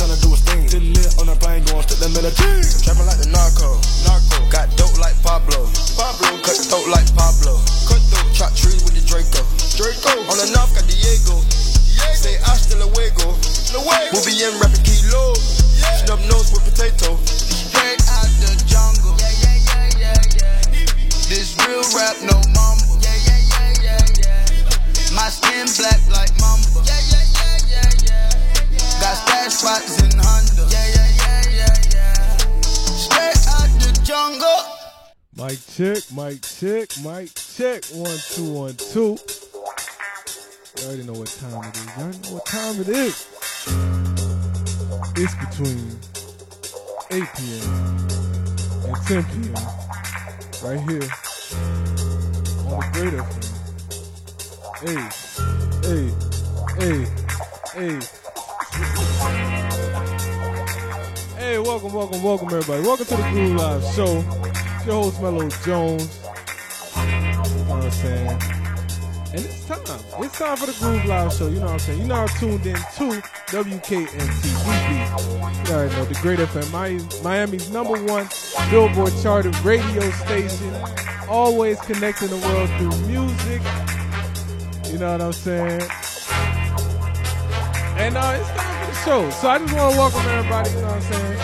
tryna do a sting. Did lit on the plane, going straight to military. Trapping like the narco, narco. Got dope like Pablo, Pablo. Cut throat like Pablo, cut throat. Chop trees with the Draco, Draco. On the north got Diego, Diego. Say hasta luego, luego. We'll be in rapping Spots in Honda, yeah, yeah, yeah, yeah, yeah. Straight out the jungle. Mic check, mic check, mic check. One, two, one, two. You already know what time it is. You already know what time it is. It's between 8 p.m. and 10 p.m. Right here on the Great FM. Hey, hey, hey, welcome, welcome, welcome, everybody. Welcome to the Groove Live Show. It's your host, Mellow Jones. You know what I'm saying? And it's time. It's time for the Groove Live Show. You know what I'm saying? You're now tuned in to WKNTVB. You already know the Great FM, Miami's number one Billboard charted radio station. Always connecting the world through music. You know what I'm saying? And uh, it's time show. So I just want to welcome everybody. You know what I'm saying?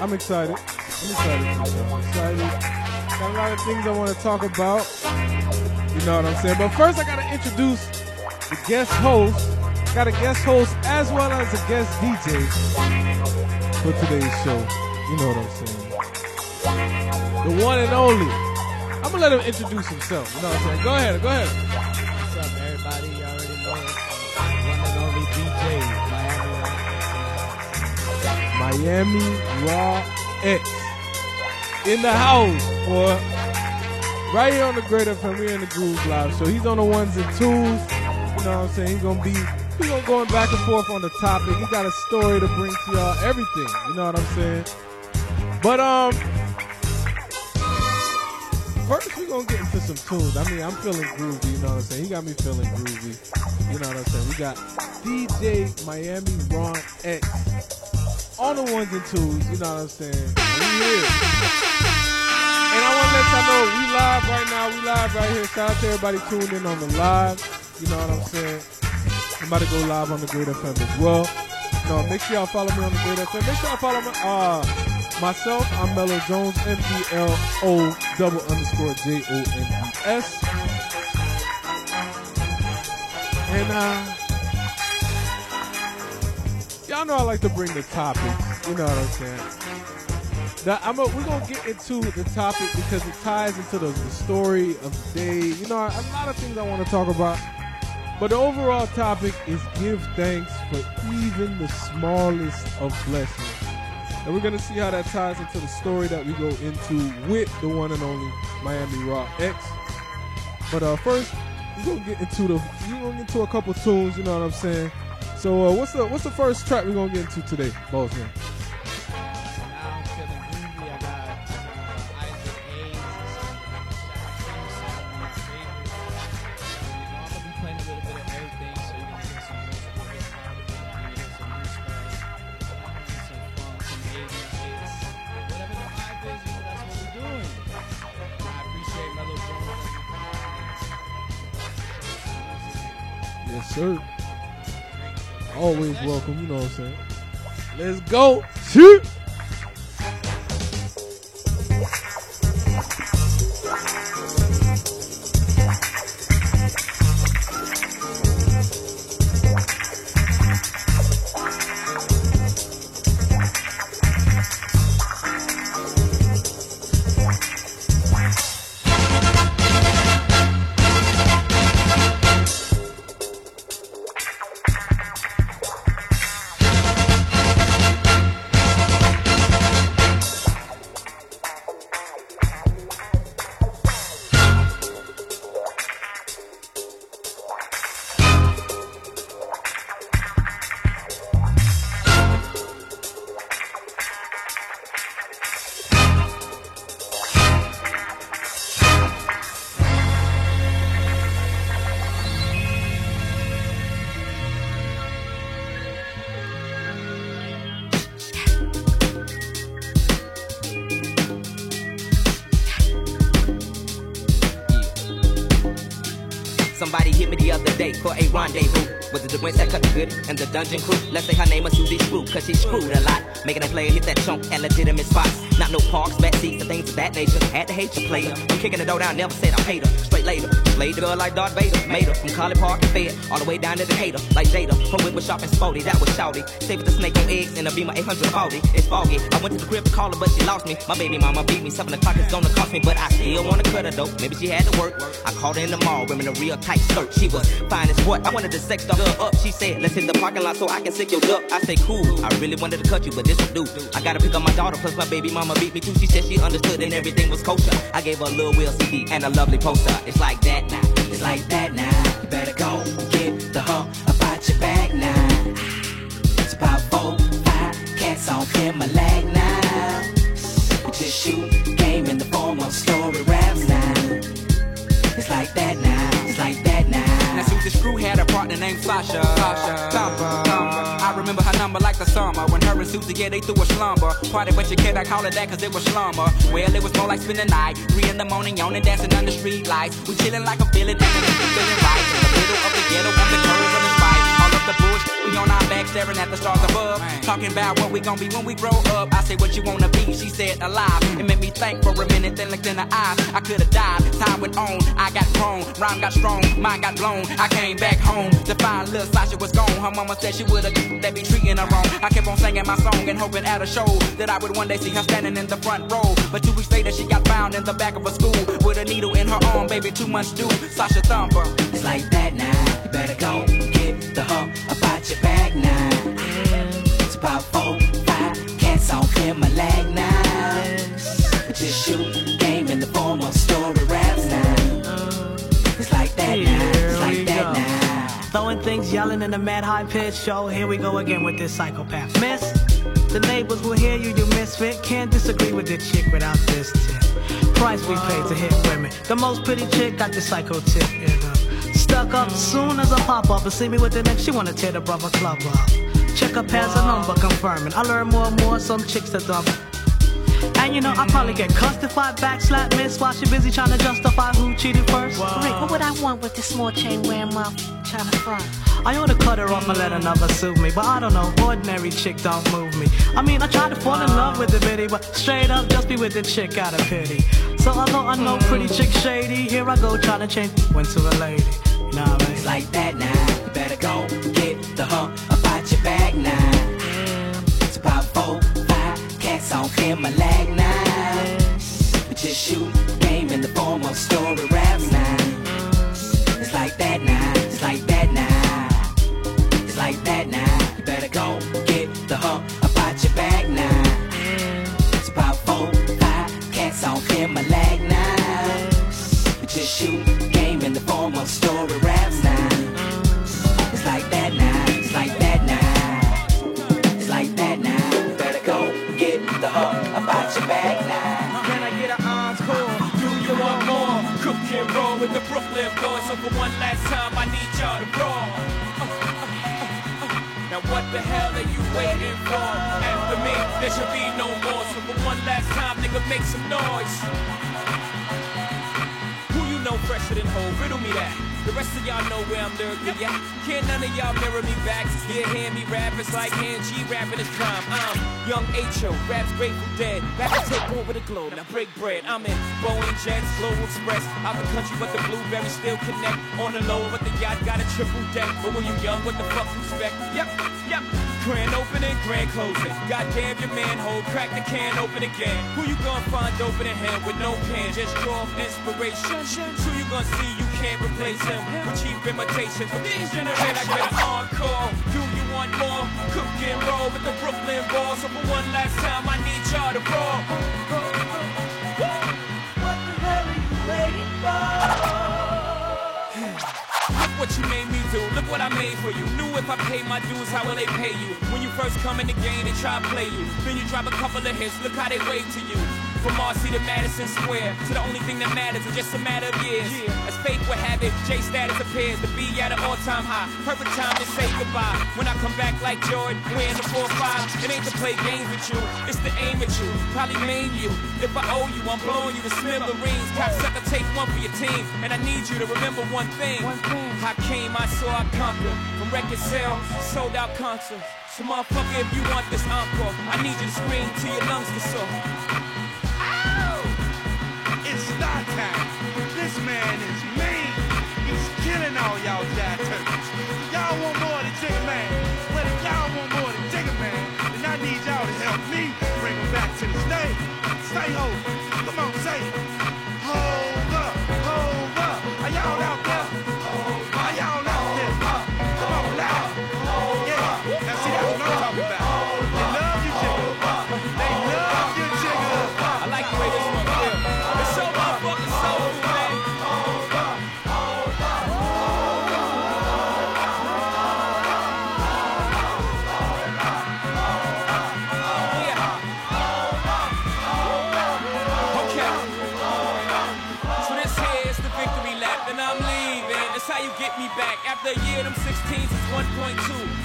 I'm excited. I'm excited. I'm excited. Got a lot of things I want to talk about. You know what I'm saying? But first, I got to introduce the guest host. Got a guest host as well as a guest DJ for today's show. You know what I'm saying? The one and only. I'm gonna let him introduce himself. You know what I'm saying? Go ahead. Go ahead. Miami Raw X in the house, boy. Right here on the Great FM, we're in the Groove Live. So he's on the ones and twos. You know what I'm saying? He's gonna be he's gonna going back and forth on the topic. He got a story to bring to y'all, everything. You know what I'm saying? But um First, we're gonna get into some tunes. I mean, I'm feeling groovy, you know what I'm saying? He got me feeling groovy. You know what I'm saying? We got DJ Miami Raw X on the ones and twos, you know what I'm saying? We here. And I want to let y'all know we live right now. We live right here. Shout out to everybody tuned in on the live. You know what I'm saying? I'm about to go live on the Great FM as well. No, make sure y'all follow me on the Great FM. Make sure y'all follow my, uh, myself. I'm Mellow Jones, M E L O double underscore J O N E S. And uh, y'all know I like to bring the topic. You know what I'm saying? Now, I'm a, we're gonna get into the topic because it ties into the, the story of the day. You know, a lot of things I want to talk about. But the overall topic is give thanks for even the smallest of blessings. And we're gonna see how that ties into the story that we go into with the one and only Miami Raw X. But uh, first, we're gonna get into the we're gonna get into a couple tunes. You know what I'm saying? So uh, what's the what's the first track we're gonna get into today, boss man? Now I'm feeling groovy. I got Isaac Hayes. Shout out to my favorite. You know, I'm gonna be playing a little bit of everything, so you can hear some old school hip hop, you can hear some new stuff, some funk, some 80s hits, whatever the vibe is. You know, that's what we're doing. I appreciate Mellow Jones. Yes, sir. Always welcome. You know what I'm saying? Let's go. Shoot. Dungeon crew? Let's say her name was Susie Screw, cause she screwed a lot. Making a player hit that chunk at legitimate spots. Not no parks, back seats, and things of that nature. Had to hate the player. I'm kicking the door down, never said I paid her. Straight later. Played the girl like Darth Vader. Made her from College Park and Fed. All the way down to Decatur. Like Jada. Her whip was sharp and sporty, that was shouty. Save with the snake on eggs and a Beamer 840. It's foggy. I went to the crib to call her, but she lost me. My baby mama beat me. Seven o'clock is gonna cost me, but I still wanna cut her though. Maybe she had to work. I called her in the mall, wearing a real tight skirt. She was fine as what? I wanted to sex the her up. She said, let's hit the parking lot so I can sick your duck. I say, cool. I really wanted to cut you, but this will do. I gotta pick up my daughter, plus my baby mama beat me too. She said she understood and everything was kosher. I gave her a little Will CD and a lovely poster. It's like that like that now. Yeah, they threw a slumber. Party your kid, I call it that cause it was slumber. Well, it was more like spending the night. Three in the morning, yawning, dancing under street lights. We chilling like a feeling, feeling right. In the middle of the ghetto, on the curve of the spike. All of the bullshit, we on our back, staring at the stars above. Talking about what we gon' be when we grow up. I say what you wanna be, she said alive. It made me think for a minute, then looked in her eyes. I could've died, time went on. I got grown, rhyme got strong, mind got blown. I came back home to find little Sasha was gone. Her mama said she would've that be treating her wrong. I kept on singing my song and hoping at a show that I would one day see her standing in the front row. But two weeks later, she got found in the back of a school with a needle in her arm, baby, two months due. Sasha Thumper. It's like that now. You better go get the hump about your bag now. It's about four, five cats on him my leg now. Just shoot game in the form of story raps now. It's like that now. It's like that now. Throwing things, yelling in a mad high pitch show. Here we go again with this psychopath. Miss, the neighbors will hear you, you misfit. Can't disagree with the chick without this tip. Price we pay to hit women. The most pretty chick got the psycho tip. Stuck up soon as I pop up and see me with the next, she wanna tear the brother club up. Check her pants a number confirming. I learn more and more, some chicks that dump. And you know, I probably get cussed if I backslap miss while she busy trying to justify who cheated first. Rick, what would I want with this small chain wearing mouth trying to front? I ought to cut her off and let another sue me, but I don't know, ordinary chick don't move me. I mean, I try to fall in love with the bitty, but straight up just be with the chick out of pity. So although I know pretty chick shady, here I go trying to change went to a lady. I mean? It's like that now. You better go get the hump about your bag now. It's about four, five cats on leg now. Just shoot game in the form of story raps now. It's like that now. It's like that now. It's like that now. You better go get the hump about your bag now. It's about four, five cats on leg now. Just shoot of story raps now. It's like that now. It's like that now. It's like that now. You better go get the hump about your bag now. Can I get an encore? Do you want more? Cook and roll with the Brooklyn boys. So for one last time, I need y'all to roll. Now what the hell are you waiting for? After me, there should be no more. So for one last time, nigga, make some noise. Who you know fresher than whole? Riddle me that. The rest of y'all know where I'm lyrically at. Can't none of y'all mirror me back. Yeah, hear me rap. It's like hand G rapping his prime. I'm young H.O. Raps Grateful Dead. Back to take over the globe. Now break bread. I'm in Boeing Jets, Global Express. Out the country, but the blueberries still connect. On the low, but the yacht got a triple deck. But when you young, what the fuck you expect? Yep, yep. Grand opening, grand closing. Goddamn your manhole, crack the can open again. Who you gonna find open in hand with no pen? Just draw inspiration. Who you gonna see you can't replace him with cheap imitations? But these generation I get encore. Do you want more? Cook and roll with the Brooklyn Balls. So for one last time, I need y'all to roll. Look what I made for you. Knew if I pay my dues, how will they pay you? When you first come in the game, they try to play you. Then you drop a couple of hits. Look how they wave to you. From Marcy to Madison Square, to the only thing that matters is just a matter of years. As fate would have it, J status appears to be at an all-time high. Perfect time to say goodbye. When I come back like Jordan, wearing the 4-5, it ain't to play games with you, it's to aim at you, probably maim you. If I owe you, I'm blowing you to smithereens. Cocksucker, take one for your team, and I need you to remember one thing. I came, I saw, I conquered. From record sales, sold out concerts. So motherfucker, if you want this encore, I need you to scream till your lungs get sore. Man is mean. He's killing all y'all jive turkeys. Y'all want more than Jigga Man. Well, if y'all want more than Jigga Man, then I need y'all to help me bring him back to the stage. Say ho.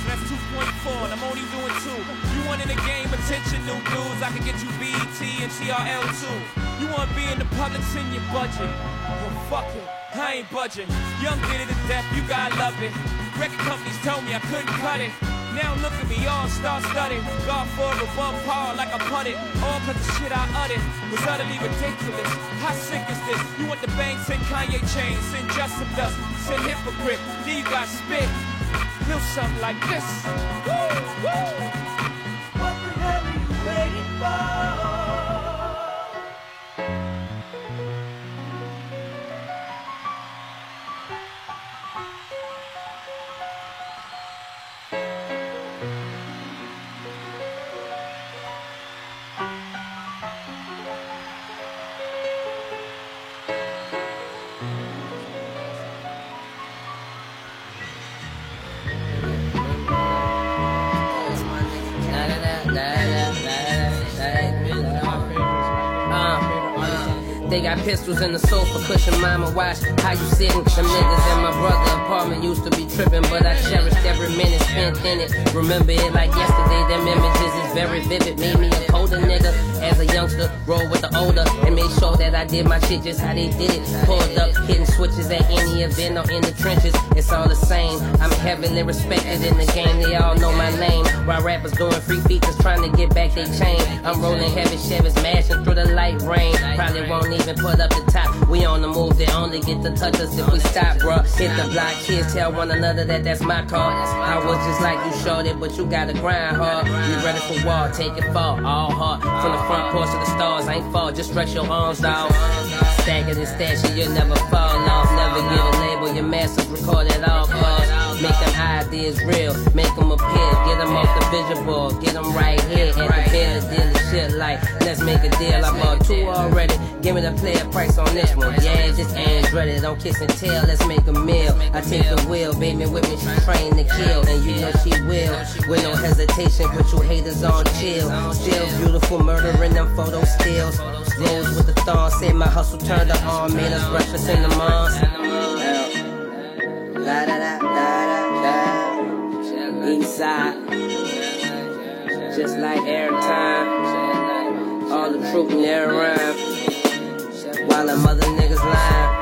That's 2.4, and I'm only doing two. You want in the game, attention, new dudes. I can get you BET and TRL too. You want to be in the public, send your budget. Well, fuck it, I ain't budging. Young did it to death, you gotta love it. Record companies told me I couldn't cut it. Now look at me, all star studded. God for above par like I putted. All cause the shit I uttered was utterly ridiculous. How sick is this? You want the bang, send Kanye chains, send Justin Dust, send Hypocrite. Then you got spit. Feel something like this. Woo, woo. Got pistols in the sofa cushion, mama watch how you sitting. Them niggas in my brother apartment used to be tripping, but I cherished every minute spent in it. Remember it like yesterday, them images is very vivid. Made me a colder nigga as a youngster, roll with the older, and made sure that I did my shit just how they did it. Pulled up, hitting switches at any event or in the trenches. It's all the same. I'm heavily respected in the game, they all know my name. While rappers doing free features trying to get back their chain. I'm rolling heavy Chevys, mashing through the light rain. Probably won't even put up the top. We on the move, they only get to touch us if we stop, bruh. Hit the block, kids tell one another that that's my car. I was just like you showed it, but you gotta grind hard. You ready for war, take it fall, all hard. From the front porch to the stars, I ain't fall, just stretch your arms, dog. Stacking and stashing, you'll never fall off. Never get a label, your masters record at all costs. Make them ideas real, make them appear. Get them off the vision board, get them right here at the dealing shit like, let's make a deal. I bought two already, give me the player price on this one. Yeah, this ain't ready, don't kiss and tell, let's make a meal. I take the wheel, baby with me, she trained to kill. And you know she will, with no hesitation, put you haters on chill. Still beautiful, murdering them photo stills. Rose with the thorn, say my hustle turned her on, made us breakfast in the moms. Da da da da da. Just like airtime. All the truth their rhyme. While the mother niggas lie.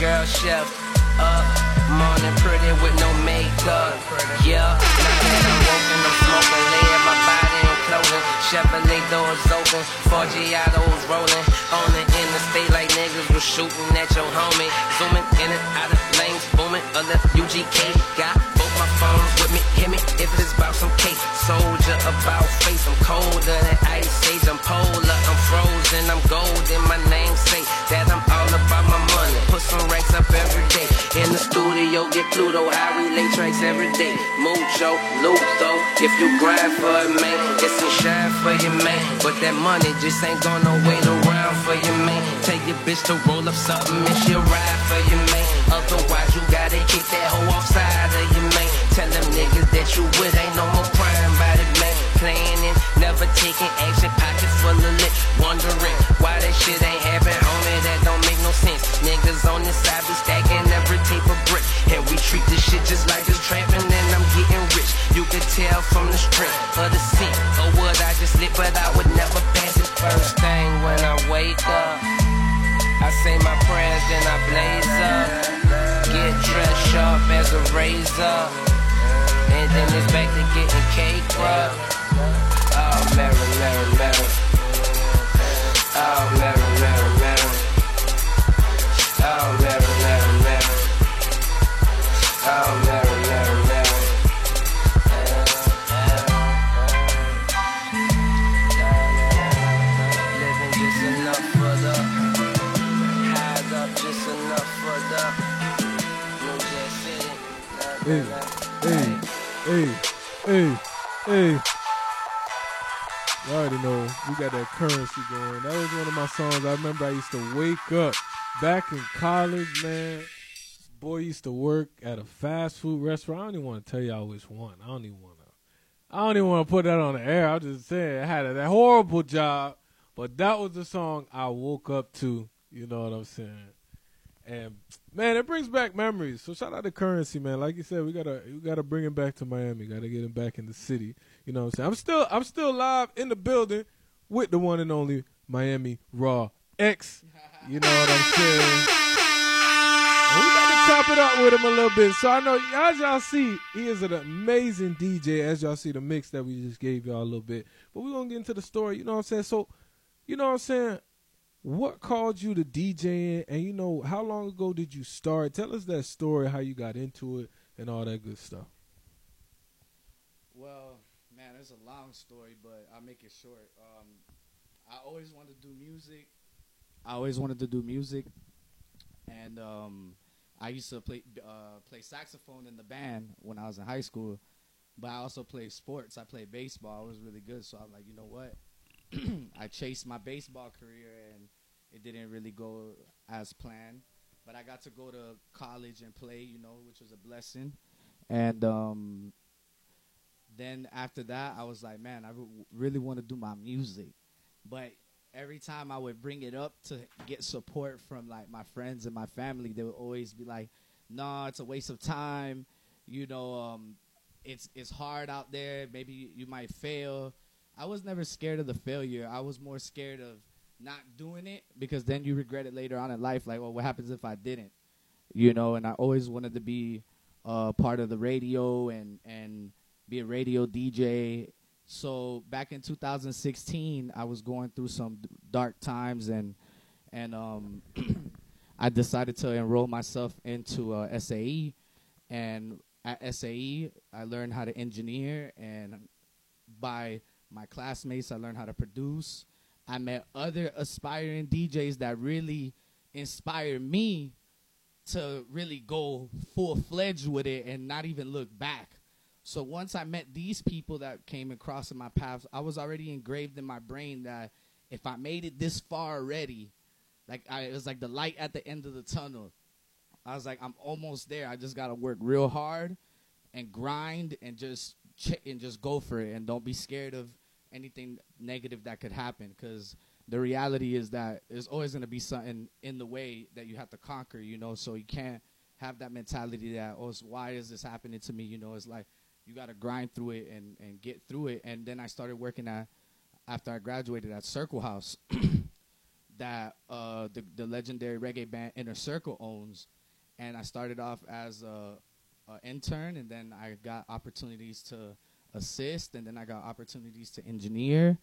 Girl chef. Up, morning pretty with no makeup. Yeah, now I'm woken, I'm smoking, laying my body in clothing. Chevrolet doors open, four Giottos rolling. On the interstate like niggas was shooting at your homie. Zooming in and out of lanes, booming. A UGK, got both my phones with me. Hit me if it's about some cake. Soldier about face, I'm colder than ice age. I'm polar, I'm frozen, I'm golden. My name say that I'm all about my money. Put some racks up every day. In the studio, get Pluto, I relay tracks every day. Mucho, Luto, if you grind for it, man, it's some shine for you, man. But that money just ain't gonna wait around for you, man. Take your bitch to roll up something and she'll ride for you, man. Otherwise, you gotta kick that hoe offside of you, man. Tell them niggas that you with ain't no more crime by the man. Planning, never taking action, pocket full of lit. Wondering why that shit ain't happen, homie. That don't make no sense. Niggas on this side be stacking every tape of brick. And we treat this shit just like it's trapping, and I'm getting rich. You can tell from the strength of the scene. Or would I just lit, but I would never pass it. First thing when I wake up, I say my prayers, then I blaze up. Get dressed sharp as a razor. And then it's back to getting cake. Oh, Mary, Mary, Mary. Oh, Mary, Mary, Mary. Oh, Mary, Mary, Mary. Oh, Mary. Living just enough for the. Hey, hey, hey. You already know we got that currency going. That was one of my songs. I remember I used to wake up back in college, man. Boy used to work at a fast food restaurant. I don't even want to tell y'all which one. I don't even want to. I don't even want to put that on the air. I'm just saying I had a, that horrible job, but that was the song I woke up to. You know what I'm saying? And man, it brings back memories. So shout out to Currency, man. Like you said, we gotta we gotta bring him back to Miami. Gotta get him back in the city. You know what I'm saying? I'm still I'm still live in the building with the one and only Miami Raw X. You know what I'm saying? And we got to chop it up with him a little bit. So I know as y'all see, he is an amazing DJ. As y'all see the mix that we just gave y'all a little bit. But we're gonna get into the story, you know what I'm saying? So, you know what I'm saying? What called you to DJing, and you know how long ago did you start? Tell us that story, how you got into it, and all that good stuff. Well, man, it's a long story, but I'll make it short. Um, I always wanted to do music. I always wanted to do music, and um, I used to play uh, play saxophone in the band when I was in high school. But I also played sports. I played baseball. I was really good, so I'm like, you know what? I chased my baseball career, and it didn't really go as planned. But I got to go to college and play, you know, which was a blessing. And um, then after that, I was like, man, I re- really want to do my music. But every time I would bring it up to get support from like my friends and my family, they would always be like, "Nah, it's a waste of time. You know, um, it's it's hard out there. Maybe you might fail." I was never scared of the failure. I was more scared of not doing it because then you regret it later on in life. Like, well, what happens if I didn't? You know, and I always wanted to be uh, part of the radio and and be a radio DJ. So back in 2016, I was going through some dark times, and and um, I decided to enroll myself into uh, SAE. And at SAE, I learned how to engineer, and by my classmates, I learned how to produce. I met other aspiring DJs that really inspired me to really go full fledged with it and not even look back. So once I met these people that came across in my path, I was already engraved in my brain that if I made it this far already, like I, it was like the light at the end of the tunnel. I was like, I'm almost there. I just gotta work real hard and grind and just ch- and just go for it and don't be scared of anything negative that could happen because the reality is that there's always going to be something in the way that you have to conquer you know? So you can't have that mentality that oh why is this happening to me? You know it's like you got to grind through it and, and get through it. And then i started working at after i graduated at circle house that uh, the the legendary reggae band Inner Circle owns, and I started off as a, a intern, and then I got opportunities to assist, and then I got opportunities to engineer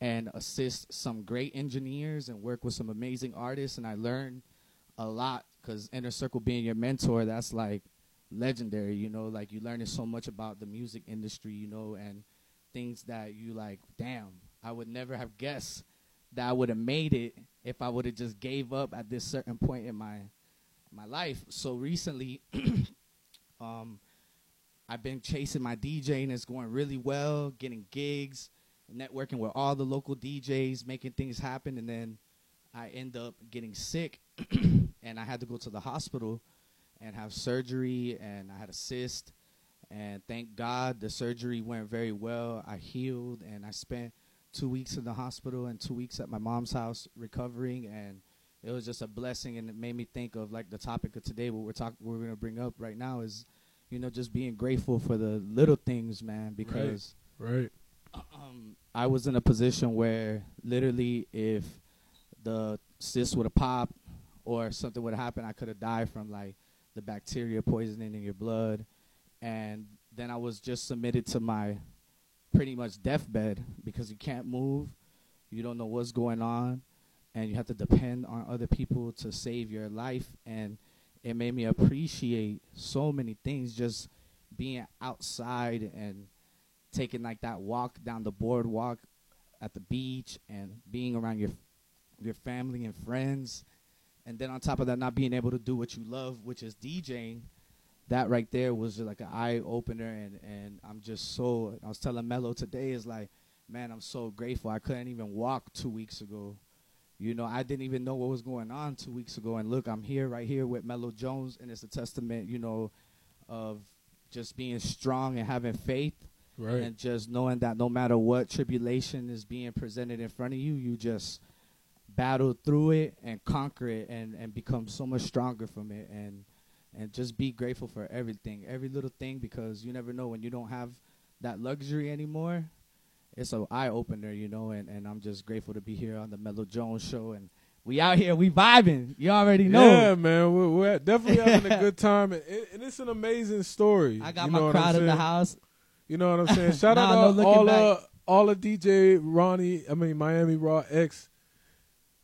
and assist some great engineers and work with some amazing artists, and I learned a lot because Inner Circle being your mentor, that's like legendary, you know, like you learning so much about the music industry, you know, and things that you like, damn, I would never have guessed that I would have made it if I would have just gave up at this certain point in my my life. So recently, um, I've been chasing my DJ and It's going really well, getting gigs, networking with all the local DJs, making things happen, and then I end up getting sick, and I had to go to the hospital and have surgery, and I had a cyst. And thank God the surgery went very well. I healed, and I spent two weeks in the hospital and two weeks at my mom's house recovering, and it was just a blessing. And it made me think of like the topic of today. What we're talking, we're gonna bring up right now is, you know, just being grateful for the little things, man. Because right. um, I was in a position where literally, if the cyst would have popped or something would have happened, I could have died from like the bacteria poisoning in your blood. And then I was just submitted to my pretty much deathbed because you can't move, you don't know what's going on, and you have to depend on other people to save your life. And it made me appreciate so many things just being outside and taking like that walk down the boardwalk at the beach and being around your your family and friends. And then on top of that not being able to do what you love which is DJing that right there was like an eye opener and and I'm just so I was telling Mello today is like man I'm so grateful. I couldn't even walk 2 weeks ago you know I didn't even know what was going on 2 weeks ago and look I'm here right here with Mello Jones and it's a testament you know of just being strong and having faith Right. and just knowing that no matter what tribulation is being presented in front of you, you just battle through it and conquer it and, and become so much stronger from it and and just be grateful for everything, every little thing because you never know when you don't have that luxury anymore. It's an eye opener, you know, and, and I'm just grateful to be here on the Mellow Jones show and we out here, we vibing. You already know. Yeah, man, we're, we're definitely having a good time, and, it, and it's an amazing story. I got you my know what I'm crowd in the house. You know what I'm saying? Shout Nah, out no all back. of all of DJ Ronnie. I mean Miami Raw X.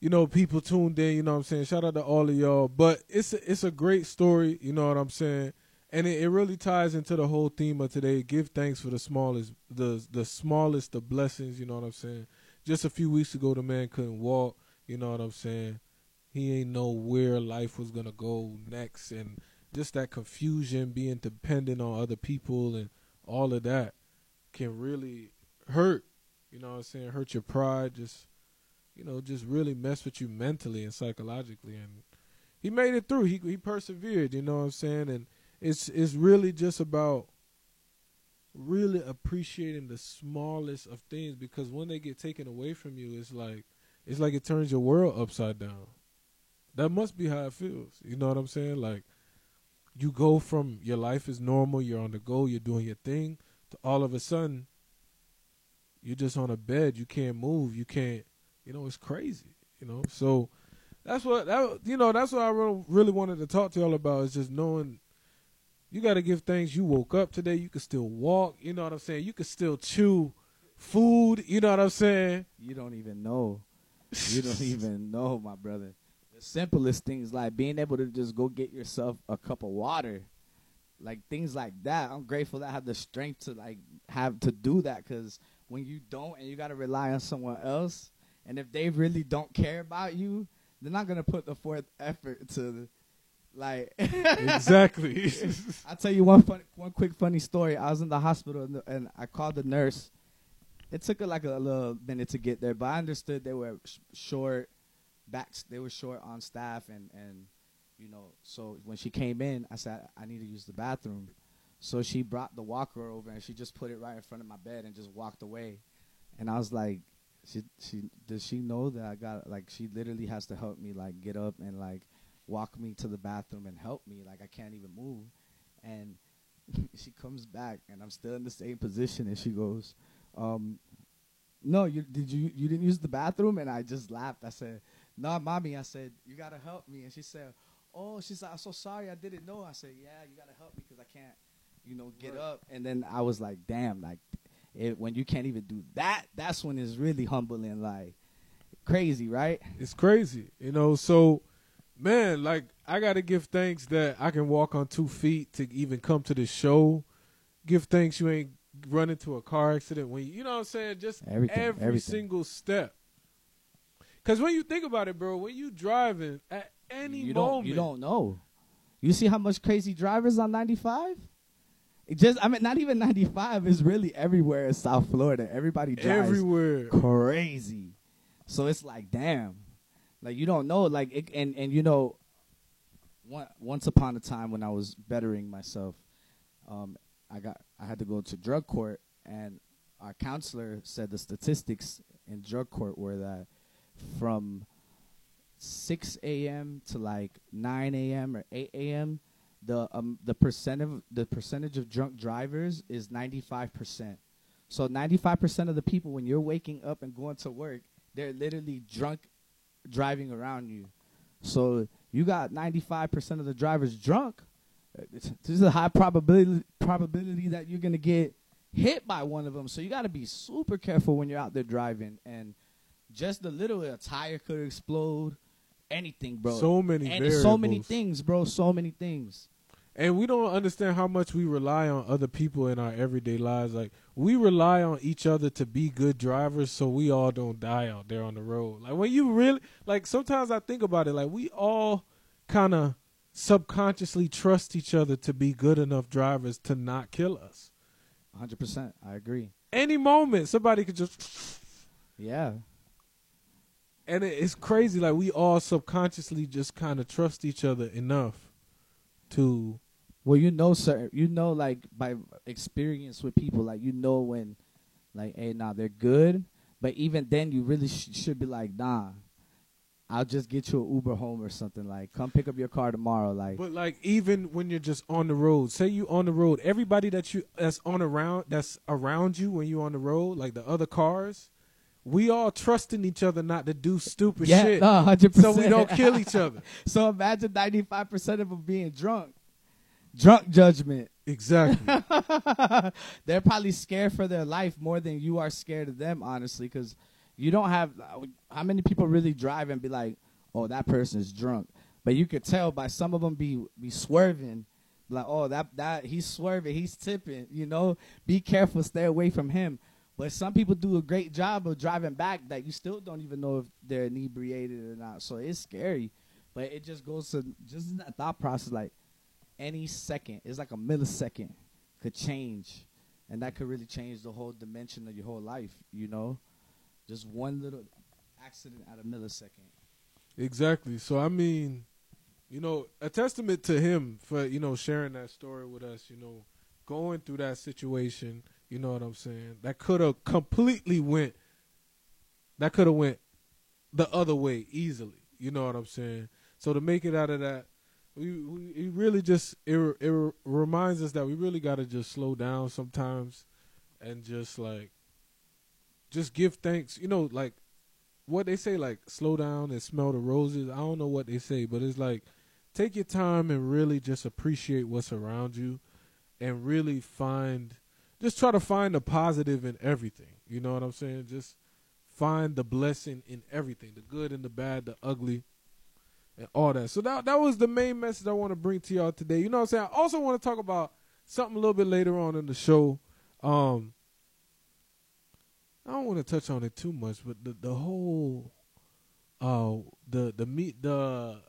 You know, people tuned in. You know what I'm saying? Shout out to all of y'all. But it's a, it's a great story. You know what I'm saying? And it, it really ties into the whole theme of today. Give thanks for the smallest, the the smallest of blessings. You know what I'm saying? Just a few weeks ago, the man couldn't walk. You know what I'm saying? He ain't know where life was gonna go next, and just that confusion, being dependent on other people, and all of that can really hurt. You know what I'm saying? Hurt your pride. Just you know, just really mess with you mentally and psychologically. And he made it through. He he persevered. You know what I'm saying? And it's it's really just about really appreciating the smallest of things because when they get taken away from you, it's like it's like it turns your world upside down. That must be how it feels. You know what I'm saying? Like you go from your life is normal, you're on the go, you're doing your thing, to all of a sudden you're just on a bed, you can't move, you can't, you know, it's crazy, you know. So that's what that you know, that's what I really wanted to talk to y'all about is just knowing you got to give thanks you woke up today, you can still walk, you know what I'm saying? You can still chew food, you know what I'm saying? You don't even know. You don't even know, my brother. The simplest things like being able to just go get yourself a cup of water, like things like that. I'm grateful that I have the strength to like have to do that because when you don't and you got to rely on someone else, and if they really don't care about you, they're not gonna put the forth effort to like Exactly. I'll tell you one fun, one quick funny story. I was in the hospital and, and I called the nurse. It took her like a, little minute to get there, but I understood they were sh- short backs. They were short on staff, and and you know, so when she came in, I said I need to use the bathroom. So she brought the walker over and she just put it right in front of my bed and just walked away. And I was like, she she does she know that I got like she literally has to help me like get up and like walk me to the bathroom and help me like I can't even move. And she comes back and I'm still in the same position and she goes, um, no, you did you you didn't use the bathroom? And I just laughed. I said, "Nah, mommy," I said, "You gotta help me," and she said, "Oh," she said, "I'm so sorry, I didn't know." I said, "Yeah, you gotta help me because I can't, you know, get up." And then I was like, "Damn, like, it, when you can't even do that, that's when it's really humbling, like, crazy, right?" It's crazy, you know. So, man, like I gotta give thanks that I can walk on two feet to even come to the show. Give thanks you ain't run into a car accident when you, you know what I'm saying. Just Everything, every everything. single step. Because when you think about it, bro, when you driving at any you moment, don't you don't know. You see how much crazy drivers on 95? It just I mean not even 95 is really everywhere in South Florida. Everybody drives everywhere. crazy. So it's like damn. Like you don't know like it, and and you know one, once upon a time when I was bettering myself um I got I had to go to drug court and our counselor said the statistics in drug court were that from 6 a.m. to like 9 a.m. or 8 a.m. the um the percent of the percentage of drunk drivers is 95 percent. So 95 percent of the people when you're waking up and going to work, they're literally drunk driving around you. So you got 95 percent of the drivers drunk. This is a high probability probability that you're gonna get hit by one of them. So you got to be super careful when you're out there driving and just the little a tire could explode, anything, bro. So many and so many things, bro. So many things. And we don't understand how much we rely on other people in our everyday lives. Like we rely on each other to be good drivers, so we all don't die out there on the road. Like when you really like, sometimes I think about it. Like we all kind of subconsciously trust each other to be good enough drivers to not kill us. 100. percent I agree. Any moment, somebody could just. Yeah. And it's crazy. Like we all subconsciously just kind of trust each other enough to Well, you know, sir, you know, like by experience with people, like you know when, like, hey, nah, they're good, but even then, you really sh- should be like, nah, I'll just get you an Uber home or something. Like, come pick up your car tomorrow. Like, But like even when you're just on the road, say you on the road, everybody that you that's on around that's around you when you're on the road, like the other cars, we all trusting each other not to do stupid yeah, shit. no, hundred so we don't kill each other. so imagine ninety five percent of them being drunk, drunk judgment. Exactly. They're probably scared for their life more than you are scared of them, honestly, because you don't have. How many people really drive and be like, "Oh, that person is drunk," but you could tell by some of them be be swerving, like, "Oh, that that he's swerving, he's tipping." You know, be careful, stay away from him. But some people do a great job of driving back that you still don't even know if they're inebriated or not. So it's scary, but it just goes to just that thought process, like any second, it's like a millisecond, could change, and that could really change the whole dimension of your whole life. You know, just one little accident at a millisecond. Exactly. So I mean, you know, a testament to him for you know sharing that story with us. You know, going through that situation. You know what I'm saying? That could have completely went. That could have went the other way easily. You know what I'm saying? So to make it out of that, we we it really just it it reminds us that we really got to just slow down sometimes, and just like, just give thanks. You know, like what they say like slow down and smell the roses. I don't know what they say, but it's like take your time and really just appreciate what's around you and really find just try to find the positive in everything. You know what I'm saying? Just find the blessing in everything, the good and the bad, the ugly and all that. So that that was the main message I want to bring to y'all today. You know what I'm saying? I also want to talk about something a little bit later on in the show. Um I don't want to touch on it too much, but the the whole uh the the meet the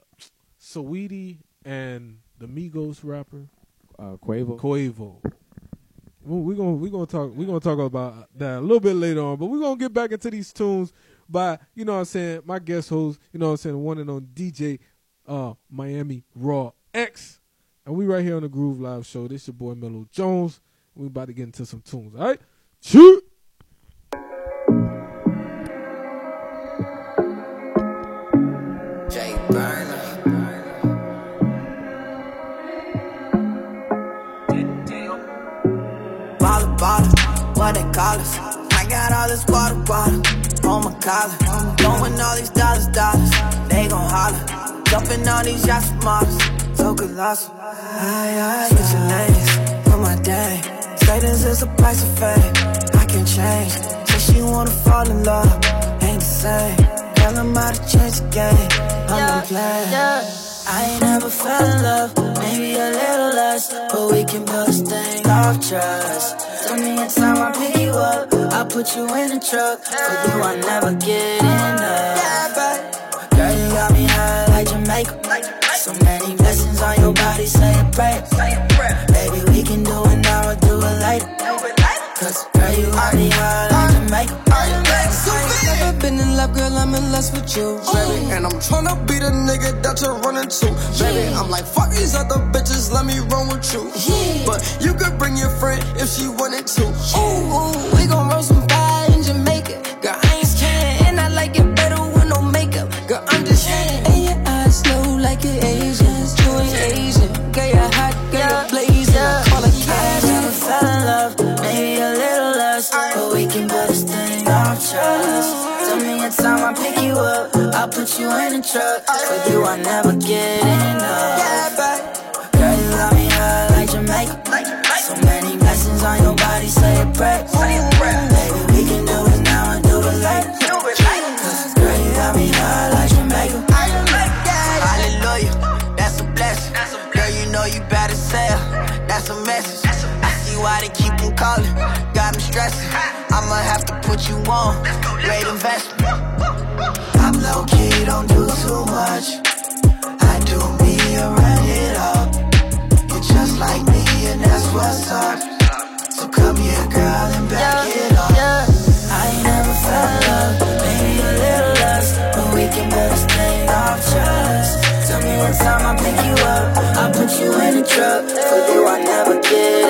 Saweetie and the Migos rapper Uh, Quavo. Quavo. We're gonna we're gonna talk we're gonna talk about that a little bit later on, but we're gonna get back into these tunes by you know what I'm saying my guest host you know what I'm saying one and on DJ uh Miami Raw X, and we right here on the Groove Live Show. This your boy Mellow Jones. We about to get into some tunes. All right, shoot. What they call us. I got all this water, water. on my collar. Throwing all these dollars, dollars, they gon' holler. Jumping on these yachts with models, so colossal. Aye, aye, switching lanes for my day. Status is a price of fame. I can change. Say she wanna fall in love, ain't the same. Girl, I'm out to change the game. I'm yeah, gonna play. Yeah. I ain't never fell in love, maybe a little less, but we can build this thing off trust. Me a time I pick you up, I'll put you in the truck. For you, I never get enough. But girl, you got me high like Jamaica. So many blessings on your body, say a prayer. Baby, we can do it Never been in love, girl, I'm in lust with you, baby. Oh. And I'm tryna be the nigga that you're running to, baby. I'm like, fuck these other bitches, let me run with you. But you could bring your friend if she wanted to. Ooh, ooh, we gon' roll some fire in Jamaica. Girl, I ain't scared, and I like it better with no makeup. Girl, I'm just saying. And your eyes slow like an Asian, you ain't Asian. Girl, you're hot, girl, you're blazing. I call it cash. I never fell in love, maybe a little less, but we can build this thing off trust. A time I pick you up, I'll put you in the truck. For you, I never get enough. Girl, you got me high like Jamaica. So many blessings on your body, say a prayer. Baby, we can do it now and do it later. Cause girl, you got me high like Jamaica. Hallelujah, that's a blessing. Girl, you know you better sell. That's a message. I see why they keep on calling. Got me stressing. I'ma have to put you on. Great investment. Key, don't do too much. I do me and run it up. You're just like me, and that's what's up. So come here, girl, and back it up. I ain't never fell in love, maybe a little less, but we can this thing off trust. Tell me one time I pick you up, I'll put you in the truck. For you, I never get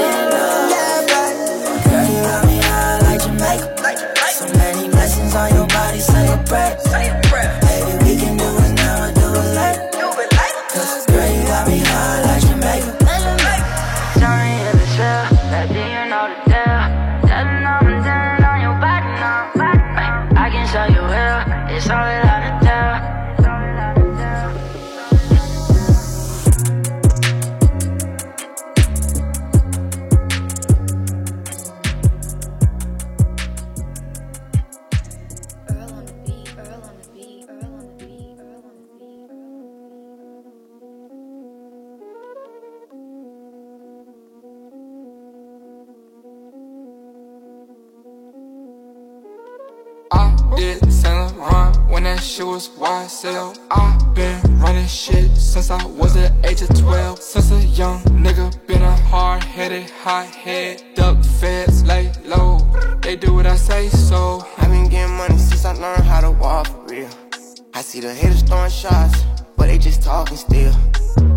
Shit was YSL. I been running shit since I was the age of 12. Since a young nigga, been a hard headed, hot head. Duck feds, lay low. They do what I say so. i been getting money since I learned how to walk for real. I see the haters throwing shots, but they just talking still.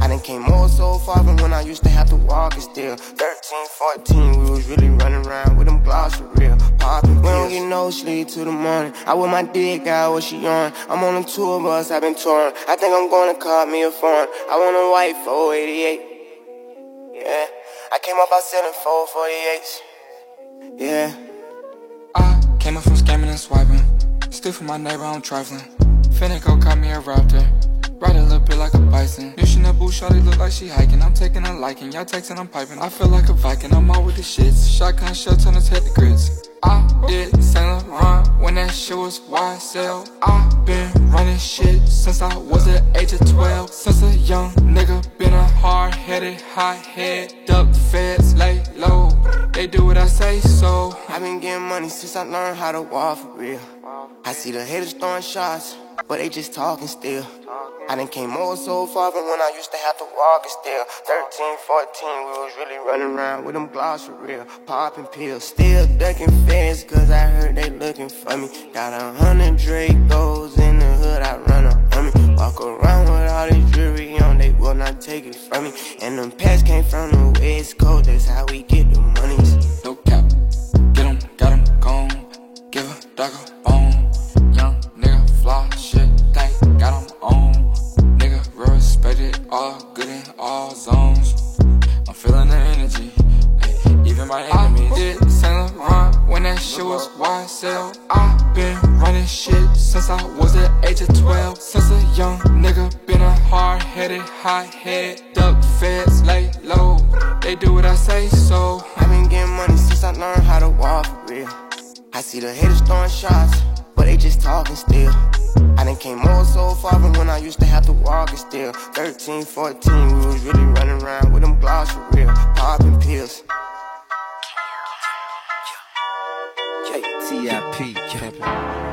I done came more so far from when I used to have to walk and still. 13, 14, we was really running around with them gloss for real. Popping We don't get no sleep till the morning. I with my dick out, what she on? I'm on a tour bus, I've been touring. I think I'm gonna call me a foreign. I want a white 488. Yeah, I came up out selling 448s. Yeah. I came up from scamming and swiping. Still for my neighbor, I'm trifling. Finna go me a raptor. Ride a little bit like a bison. Mission a boo shawty look like she hiking. I'm taking a liking. Y'all texting, I'm piping. I feel like a Viking. I'm all with the shits. Shotgun shell turn his head to grits. I did Saint Laurent when that shit was YSL. I been running shit since I was the age of 12. Since a young nigga, been a hard headed, hot head. Duck feds, lay low. They do what I say so. i been getting money since I learned how to walk for real. I see the haters throwing shots, but they just talking still. I done came more so far from when I used to have to walk and still. 13, 14, we was really running around with them gloss for real. Popping pills, still ducking feds, cause I heard they looking for me. Got a hundred Dracos in the hood, I run up on me. Walk around with all this jewelry on, they will not take it from me. And them pets came from the West Coast, that's how we get the monies. No cap. Get 'em, got 'em, gone. Give a dog all good in all zones. I'm feeling the energy, ay, even my ah, enemy did Saint Laurent when that shit was YSL. I been running shit since I was the age of 12. Since a young nigga, been a hard headed, hot head. Duck feds lay low, they do what I say so. I been getting money since I learned how to walk for real. I see the haters throwing shots they just talking still. I done came more so far from when I used to have to walk it still. 13, 14, we was really running around with them gloss for real, popping pills. K-T-I-P.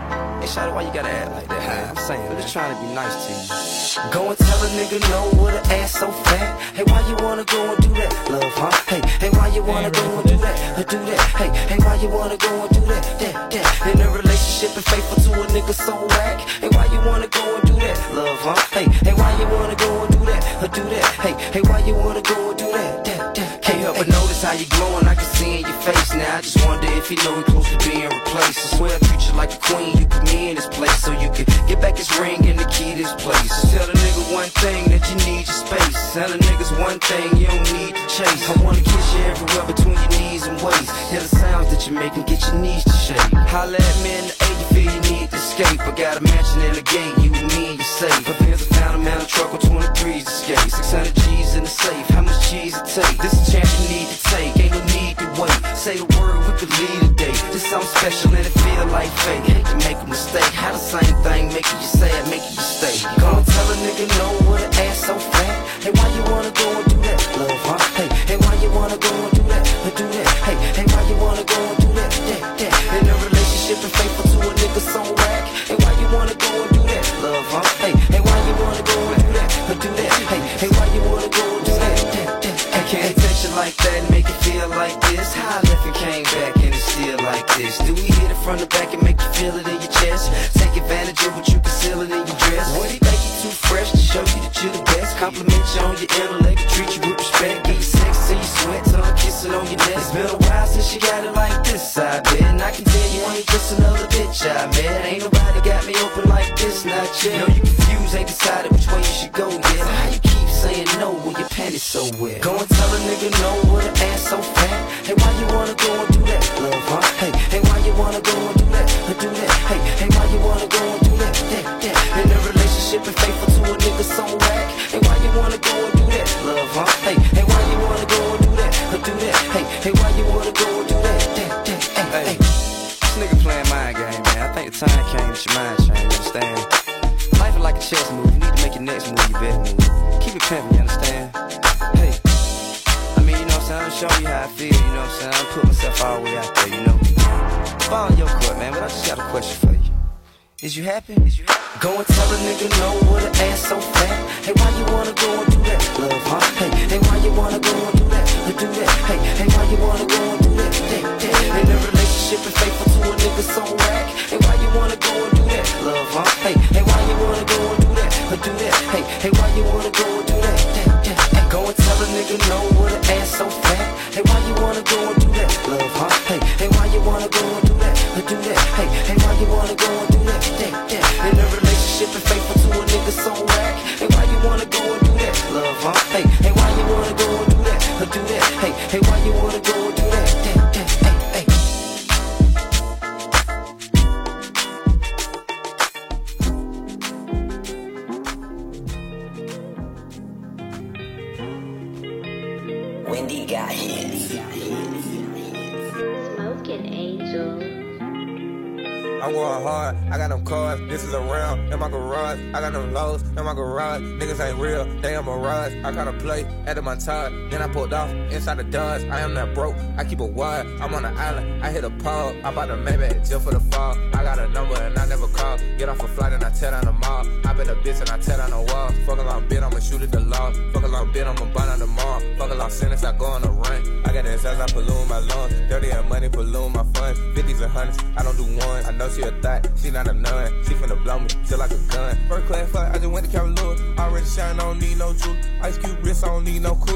Hey, Shawty, why you gotta act like that? I'm saying, I'm just trying to be nice to you. Go and tell a nigga no with an ass so fat. Hey, why you wanna go and do that, love, huh? Hey, hey, why you wanna go and do that, uh, do that? Hey, hey, why you wanna go and do that, that, that? In a relationship and faithful to a nigga so whack. Hey, why you wanna go and do that, love, huh? Hey, hey, why you wanna go and do that, uh, do that? Hey, hey, why you wanna go and do that, that, that? Can't help but notice how you glowing, I can see in your face now. I just wonder if you know we close to being replaced. I swear I treat you like a queen, you put in this place so you can get back his ring and the key to this place. Tell the nigga one thing that you need your space. Tell the niggas one thing you don't need to chase. I wanna kiss you everywhere between your knees and waist. Hear the sounds that you make and get your knees to shake. Holla at me in the A, you feel you need to escape. I got a mansion in the gate, you and me you safe. Here's a found a man a truck with 23s to skate. 600 G's in the safe, how much cheese it take? This a chance you need to take, ain't no need to wait. Say the word, we could lead a day. This something special and it feel like fake. Hate to make a mistake, how the same thing making you sad, making you stay. Go and tell a nigga no with an ass so fat. Hey, why you wanna go and do that, love, huh? Hey, hey, why you wanna go and do that, uh, do that? Hey, hey, why you wanna go and do that, that, that? In a relationship and faithful to a nigga so whack. Hey, why you wanna go and do that, love, huh? Hey, hey, why you wanna go and do that, uh, do that? Hey, hey, why you wanna go and do that, that, that? I can't touch you like that and make it feel like this. How I left and came back like this. Do we hit it from the back and make you feel it in your chest? Take advantage of what you conceal it in your dress. Would he make you too fresh to show you that you're the best? Compliment you on your intellect, treat you with respect. Get you sex till you sweat, tongue kissing on your neck. It's been a while since you got it like this, I bet. And I can tell you ain't just another bitch I met. Ain't nobody got me open like this, not yet. No, you confused, ain't decided which way you should go yet. How you keep saying no when your panties so wet? Go wanna go and do that, uh, do that? Off, inside the Dodge, I am that broke, I keep a wide, I'm on the island, I hit a pub, I bought a Maybach just for the fall, I got a number and I never call, get off a flight and I tear down the mall, I bet a bitch and I tear down the wall, fuck a long bit, I'ma shoot at the law, fuck a long bit, I'ma burn on the mall, fuck a long sentence, I go on the run, I got this as I balloon my lungs, dirty and money, balloon my funds, 50s and hundreds, I don't do one, I know she a thot, she not a nun, she finna blow me, just like a gun. First class flight, I just went to Cavalier, already shine, I don't need no jewelry, ice cube wrist, I don't need no run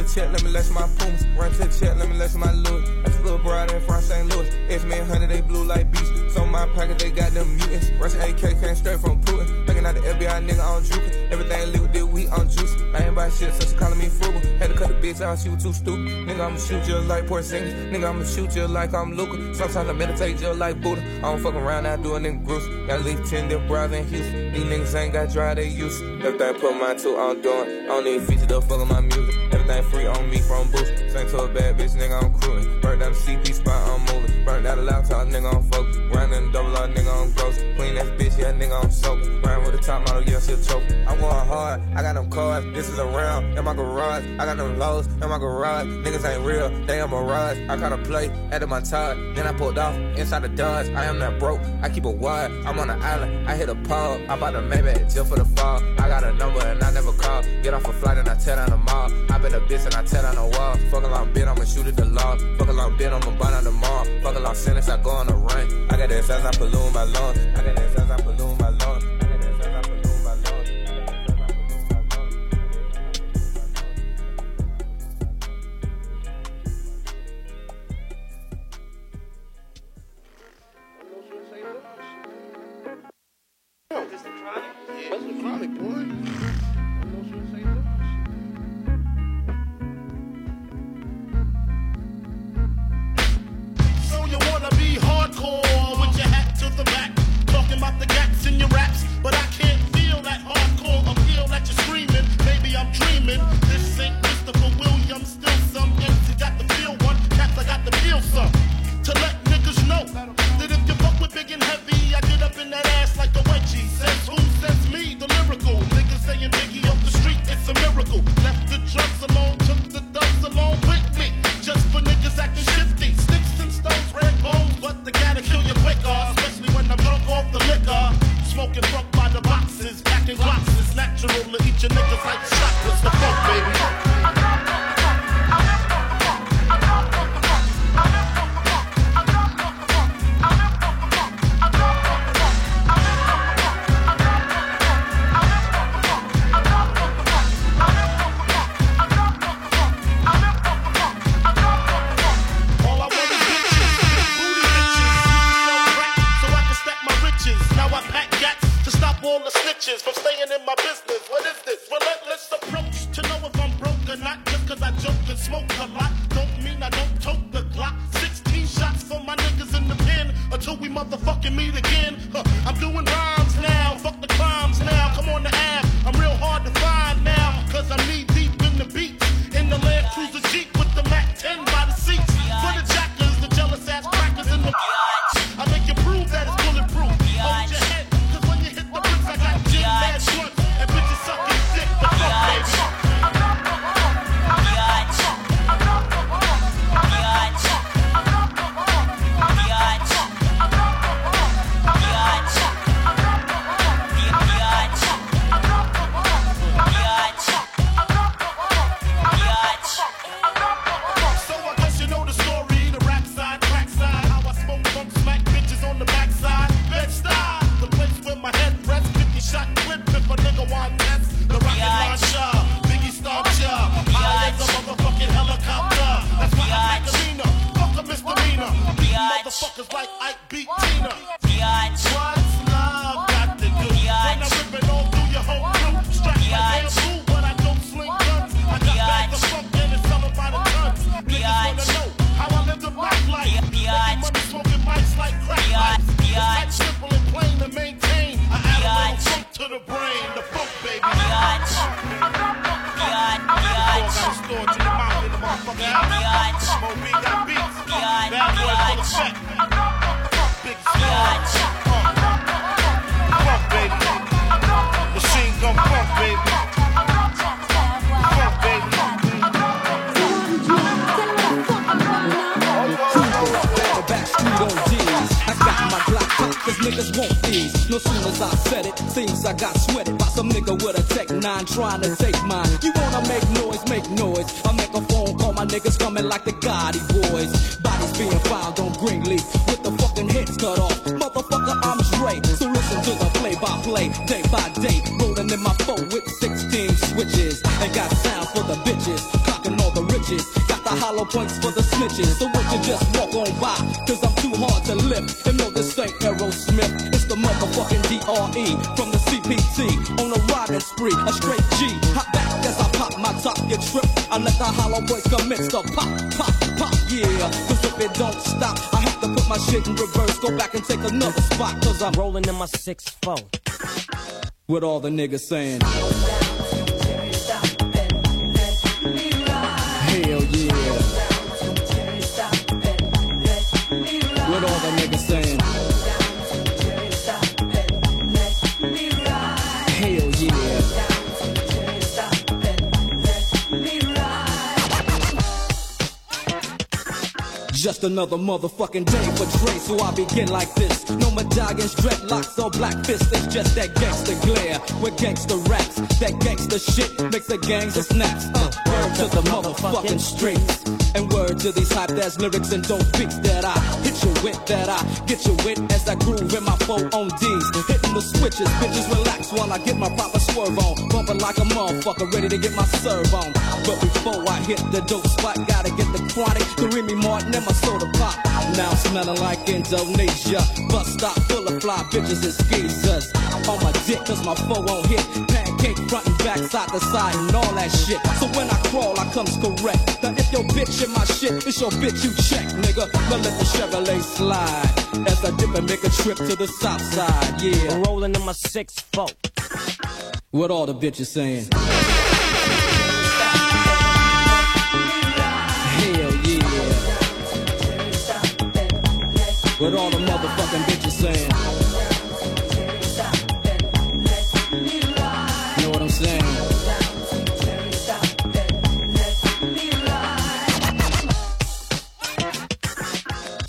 to the check, let me lash my Pumas. Run to the check, let me lash my Louis. That's a little broad in front St. Louis. It's me and Hunter, they blue like bees. So my pocket, they got them mutants. Russian AK came straight from Putin. Thinking out the FBI nigga on juking. Everything legal, did we on juice. I ain't buy shit, so she calling me frugal. Had to cut the bitch out, she was too stupid. Nigga, I'ma shoot you like Porzingis. Nigga, I'ma shoot you like I'm Luka. Sometimes I meditate just like Buddha. I don't fuck around, I do it in groups. Got at least 10 different brothers in Houston. These niggas ain't got dry, they use. Everything put my two on doing. I don't need feature the fuck on my music. Got free on me from boost. Same to a bad bitch, nigga, I'm cruising. Burnt down the CP spot, I'm moving. Burnt out a laptop, nigga, I'm focused. Roundin' double R, nigga, I'm gross. Clean that bitch, yeah, nigga, I'm soaked. Round with the top model, yeah, she choke. I'm going hard, I got them cars. This is a round in my garage. I got them lows in my garage. Niggas ain't real, they a mirage. I caught a play, added my tide. Then I pulled off inside the Dodge. I am not broke, I keep a wide. I'm on an island, I hit a pub. I bought a Maybach just for the fall. a bitch and I tell on the wall. Fuck a long bit, I'ma shoot at the law. Fuck a long bit, I'ma buy on the mall. Fuck a long sentence, I go on the run. I got that as I balloon my lungs. I got that as I balloon. mind trying to say in reverse. Go back and take another spot. Cause I'm rolling in my 6-4. With all the niggas saying. Just another motherfucking day for Dre, so I begin like this. No medallions, dreadlocks, or black fists. It's just that gangster glare with gangster raps. That gangster shit makes the gangs of snaps. Uh, to the motherfucking streets. And word to these hype ass lyrics and dope beats that I hit you with, that I get you with as I groove in my four on D's. Hitting the switches, bitches relax while I get my proper swerve on. Bumping like a motherfucker, ready to get my serve on. But before I hit the dope spot, gotta get the chronic, the Remy Martin and my soda pop. Now smelling like Indonesia. Bus stop full of fly bitches and skeezers. On my dick, cause my foe won't hit. Pancake front and back, side to side, and all that shit. So when I crawl, I comes correct. Now if your bitch in my shit, it's your bitch you check, nigga. Now let the Chevrolet slide. As I dip and make a trip to the south side, yeah. Rolling in my 6-4. What all the bitches saying? Hell yeah. What all the motherfucking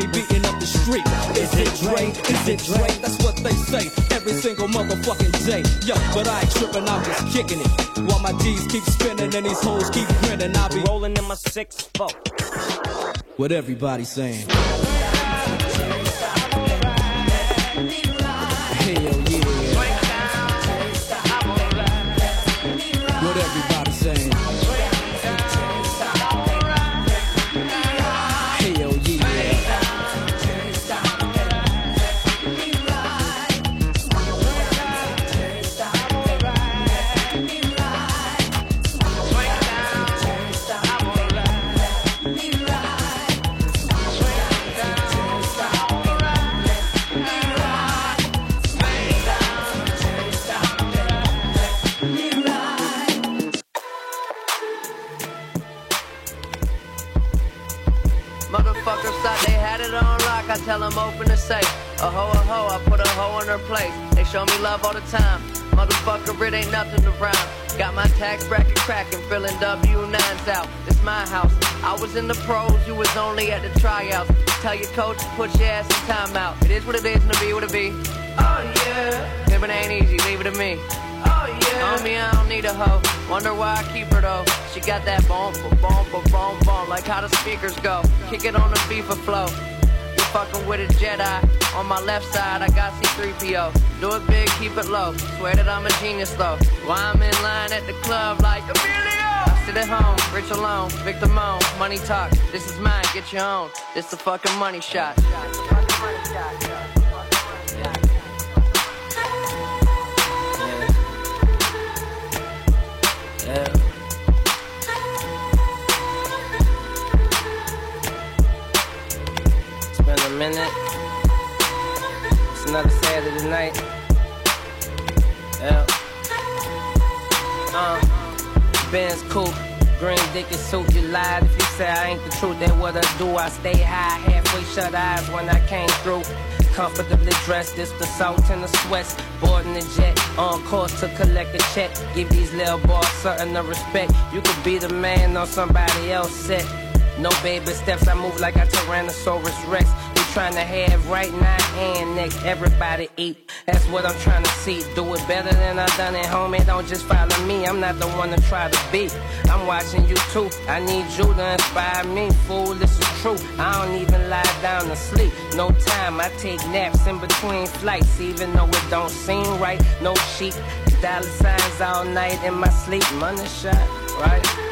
me beating up the street. Is it Dre? Is it Dre? That's what they say every single motherfucking day. Yo, but I ain't tripping, I'm just kicking it. While my G's keep spinning and these hoes keep grinning, I'll be rolling in my 6-4. What everybody saying? Tell them open the safe. A hoe, a hoe, I put a hoe in her place. They show me love all the time. Motherfucker, it ain't nothing around. Got my tax bracket cracking, filling W9s out. It's my house. I was in the pros, you was only at the tryouts. Tell your coach to put your ass in timeout. It is what it is, and it be what it be. Oh yeah. If it ain't easy, leave it to me. Oh yeah. On me, I don't need a hoe. Wonder why I keep her though. She got that bump, bump, bump, bump, like how the speakers go. Kick it on the FIFA flow. Fucking with a Jedi. On my left side, I got C3PO. Do it big, keep it low. Swear that I'm a genius though. Why I'm in line at the club like Emilio? I sit at home, rich alone, victim own, money talk. This is mine, get your own. This the fucking money shot. Yeah. It's a minute. It's another Saturday night. Yeah. Uh, Ben's coupe, green dick and suit. You lied if you say I ain't the truth. Then what I do? I stay high, halfway shut eyes when I came through. Comfortably dressed, it's the salt and the sweats. Boarding the jet, on course to collect a check. Give these little boys something to respect. You could be the man on somebody else's set. No baby steps, I move like a Tyrannosaurus Rex trying to have right now and next. Everybody eat. That's what I'm trying to see. Do it better than I done at home. And don't just follow me. I'm not the one to try to be. I'm watching you too. I need you to inspire me. Fool, this is true. I don't even lie down to sleep. No time. I take naps in between flights, even though it don't seem right. No sheep. Dollar signs all night in my sleep. Money shot, right?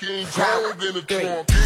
King Cole than a trunk.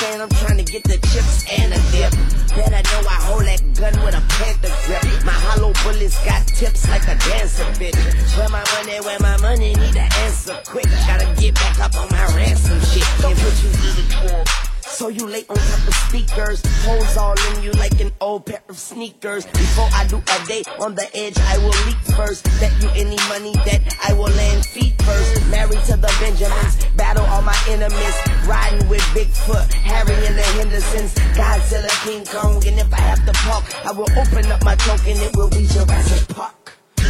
saying? I'm trying to get the chips and a dip. Better know I hold that gun with a panther grip. My hollow bullets got tips like a dancer bitch. Where my money, where my money, need an answer quick. Gotta get back up on my ransom shit. Don't put you need so you lay on top of speakers, holes all in you like an old pair of sneakers. Before I do a day on the edge, I will leap first. Bet you any money that I will land feet first. Married to the Benjamins, enemies. Riding with Bigfoot, Harry and the Hendersons. Godzilla, King Kong, and if I have to park, I will open up my trunk and it will be Jurassic Park. I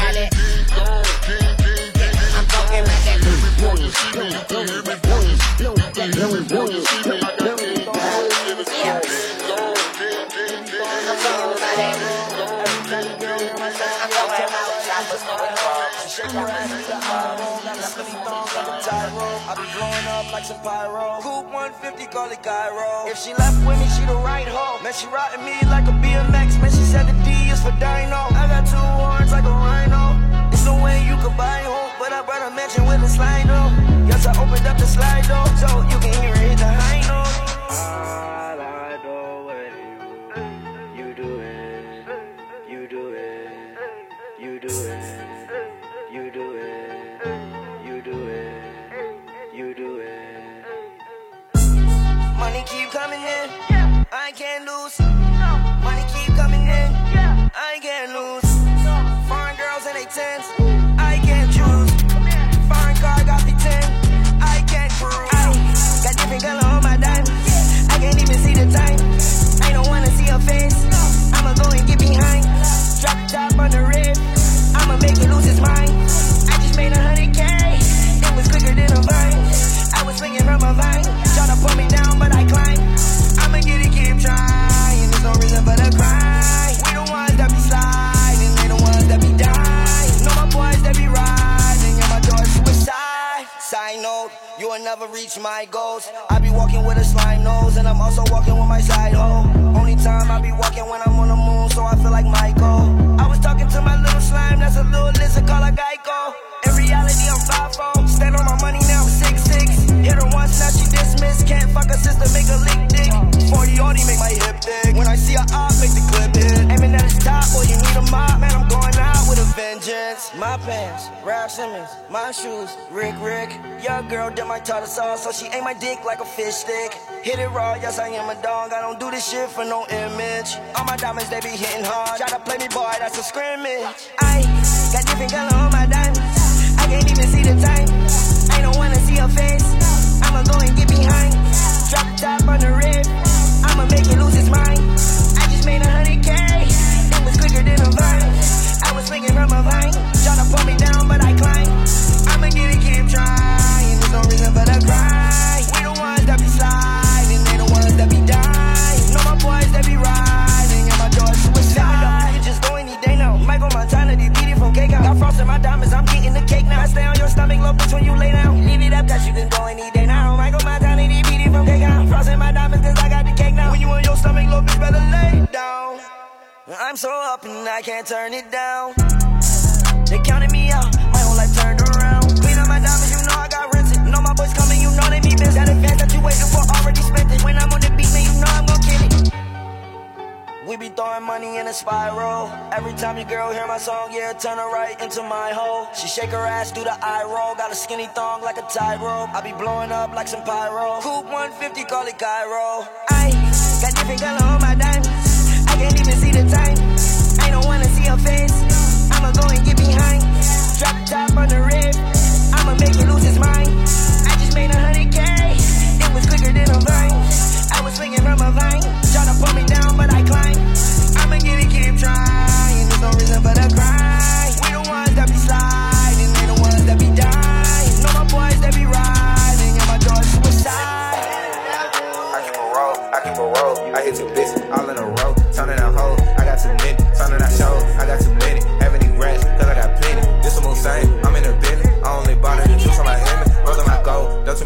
got it. I'm talking like that. Boom, boom, boom, boom, boom, boom, boom, boom, boom. I be blowing up like some pyro. Coupe 150, call it Cairo. If she left with me, she the right hoe. Man, she riding me like a BMX. Man, she said the D is for Dino. I got two horns like a rhino. There's no way you could buy home, but I brought a mansion with a slide door. Yes, I opened up the slide door so you can hear it the high note. Girl did my tartar sauce, so she ate my dick like a fish stick. Hit it raw, yes, I am a dog. I don't do this shit for no image. All my diamonds, they be hitting hard. Try to play me, boy, that's a scrimmage. I got different color on my diamonds. I can't even see the time. I don't wanna see her face. I'ma go and get behind. Drop top on the rib. I'ma make it lose his mind. I just made a hundred K. It was quicker than a vine. I was swinging from a vine. Try to pull me down, but I climb. I'ma get it, keep trying. No reason for the cry. We the ones that be sliding. They the ones that be dying. Know my boys that be riding. Yeah, my door's suicide. You just go any day now. Michael Montana, they beat from cake out. Got frost in my diamonds, I'm getting the cake now. I stay on your stomach, low bitch, when you lay down. Leave it up, cause you can go any day now. Michael Montana, they beat it from cake out. Frost in my diamonds, cause I got the cake now. When you on your stomach, low bitch, better lay down. I'm so up and I can't turn it down. They counted me out, We be throwing money in a spiral. Every time your girl hear my song, yeah, turn her right into my hole. She shake her ass, do the eye roll. Got a skinny thong like a tightrope. I be blowing up like some pyro. Coupe 150, call it Cairo. I got different color on my diamonds. I can't even see the time. I don't wanna see her face. I'ma go and get behind. Drop the top on the rib. I'ma make it lose his mind. I just made a hundred K. It was quicker than a vine. I was swinging from a vine. Try to pull me down, but I climb. I'ma get it, keep trying. There's no reason for the cry. We the ones that be sliding. They the ones that be dying. Know my boys that be riding. Yeah, my door's suicide. I keep a roll, I keep a roll. I hit two bitches all in a row. Turning out hoes, I got too many. Turning out shows, I got too many.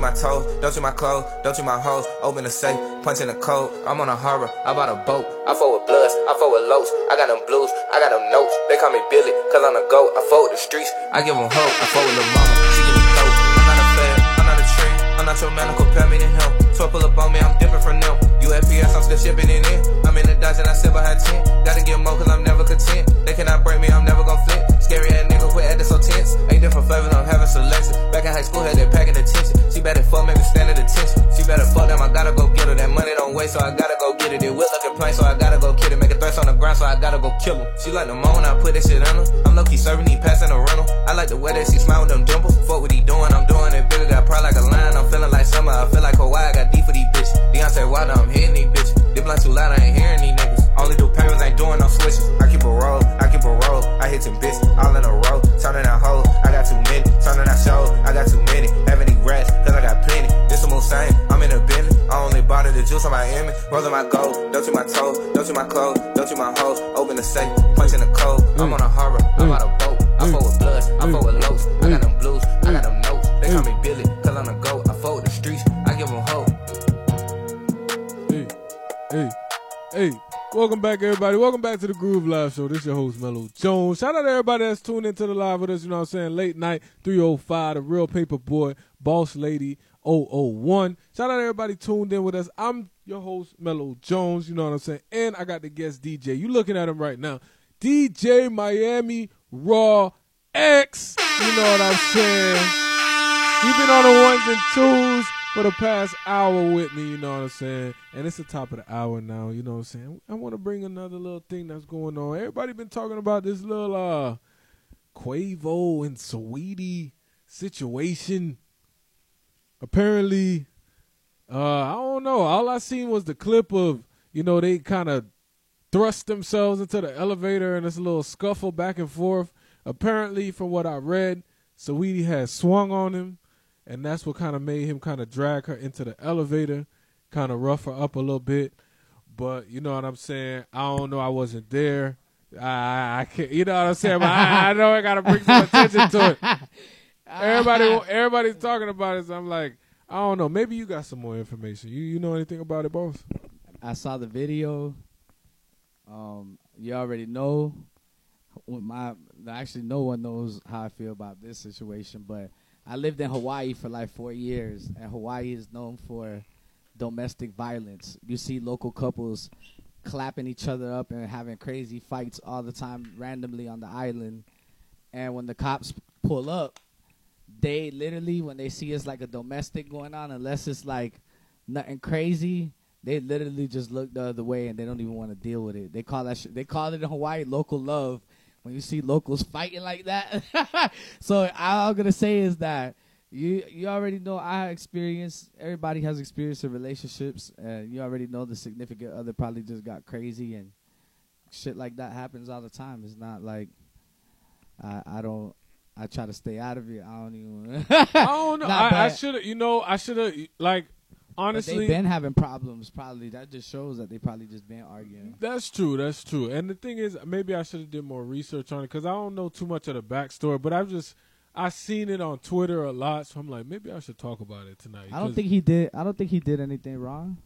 My toes, don't to my clothes, don't to my hoes. Open the safe, punch in the code. I'm on a harbor, I bought a boat. I fought with bloods, I fought with lows. I got them blues, I got them notes. They call me Billy, cause I'm a goat. I with the streets, I give them hope. I fought with the mama, she give me dope. I'm not a fan, I'm not a trend. I'm not your man, compare me to him. So pull up on me, I'm different from them. UFPS, I'm still shipping it in. I'm in the dungeon, I sit behind tent. Gotta get more cause I'm never content. They cannot break me, I'm never gonna flip. Scary ass nigga, quit acting so tense. Ain't different flavors, I'm having selection. Back in high school, had that packing attention. She better fuck, make me stand at attention. She better fuck them, I gotta go get her. That money don't wait, so I gotta go get it. It will looking plain, so I gotta go get it. Make a threats on the ground, so I gotta go kill her. She like the moan, I put that shit on her. I'm low key serving, he passing a rental. I like the way that she smile with them dimples. Fuck what he doing, I'm doing it bigger. Got pride like a lion, I'm feeling like summer. I feel like Hawaii, I got deep for these bitches. Beyonce Wilder, I'm hitting these bitches. They blunt too loud, I ain't hearing these niggas. Only do payments, ain't doing no switches. I keep a roll, I keep a roll. I hit 10 bitches, all in a row. Turning out hoes, I got too many. Turning out shows, I got too many. Have any rats, cause I got plenty. This a same, I'm in a Bentley. I only bought it the juice on my image. Rolling my gold, don't you my toes, don't you my clothes, don't you my hoes. Open the safe, punch in the code. I'm on a harbor, I'm mm. on a boat. Back, everybody. Welcome back to the Groove Live Show. This is your host, Mellow Jones. Shout out to everybody that's tuned into the live with us. You know what I'm saying? Late night, 305, the real paper boy, boss lady, 001. Shout out to everybody tuned in with us. I'm your host, Mellow Jones. You know what I'm saying? And I got the guest DJ. You looking at him right now. DJ Miami Raw X. You know what I'm saying? He been on the ones and twos for the past hour with me, you know what I'm saying? And it's the top of the hour now, you know what I'm saying? I want to bring another little thing that's going on. Everybody been talking about this little uh Quavo and Saweetie situation. Apparently, uh I don't know. All I seen was the clip of, you know, they kind of thrust themselves into the elevator and a little scuffle back and forth. Apparently, from what I read, Saweetie had swung on him and that's what kind of made him kind of drag her into the elevator, kind of rough her up a little bit. But you know what I'm saying? I don't know. I wasn't there. I, I can't. You know what I'm saying? But I, I know I gotta bring some attention to it. Everybody, everybody's talking about it. So I'm like, I don't know. Maybe you got some more information. You you know anything about it, boss? I saw the video. Um, you already know. When my actually, no one knows how I feel about this situation, but I lived in Hawaii for like four years, and Hawaii is known for domestic violence. You see local couples clapping each other up and having crazy fights all the time randomly on the island. And when the cops pull up, they literally, when they see it's like a domestic going on, unless it's like nothing crazy, they literally just look the other way and they don't even want to deal with it. They call that sh- they call it in Hawaii local love when you see locals fighting like that. so all I'm gonna say is that you you already know I experienced. Everybody has experience in relationships, and you already know the significant other probably just got crazy and shit like that happens all the time. It's not like I I don't. I try to stay out of it. I don't even. I don't know. I, I should have. You know, I should have. Like honestly, they've been having problems. Probably that just shows that they probably just been arguing. That's true. That's true. And the thing is, maybe I should have did more research on it because I don't know too much of the backstory. But I've just I seen it on Twitter a lot, so I'm like, maybe I should talk about it tonight. I don't think he did. I don't think he did anything wrong.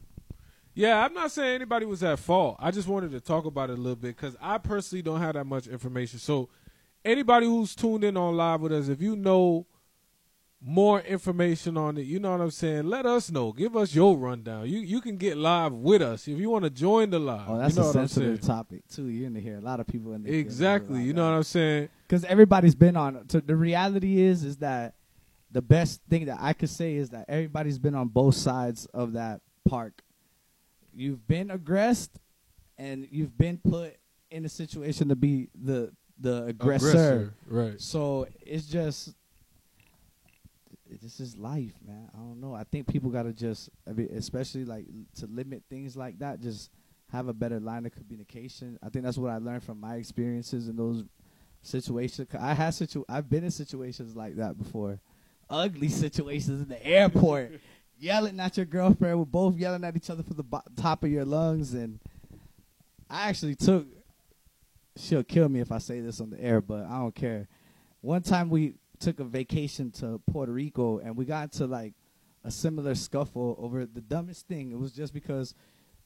Yeah, I'm not saying anybody was at fault. I just wanted to talk about it a little bit because I personally don't have that much information. So, anybody who's tuned in on live with us, if you know more information on it, you know what I'm saying. Let us know. Give us your rundown. You you can get live with us if you want to join the live. Oh, that's you know a sensitive topic too. You're in here. A lot of people in there. Exactly. You know what I'm saying. Because everybody's been on. So the reality is, is that the best thing that I could say is that everybody's been on both sides of that park. You've been aggressed, and you've been put in a situation to be the the aggressor. Aggressor, right. So it's just this is life, man. I don't know. I think people gotta just, I mean, especially like to limit things like that. Just have a better line of communication. I think that's what I learned from my experiences in those situations. I had situ, I've been in situations like that before, ugly situations in the airport, yelling at your girlfriend. We're both yelling at each other from the bo- top of your lungs, and I actually took. She'll kill me if I say this on the air, but I don't care. One time we took a vacation to Puerto Rico and we got into like a similar scuffle over the dumbest thing. It was just because,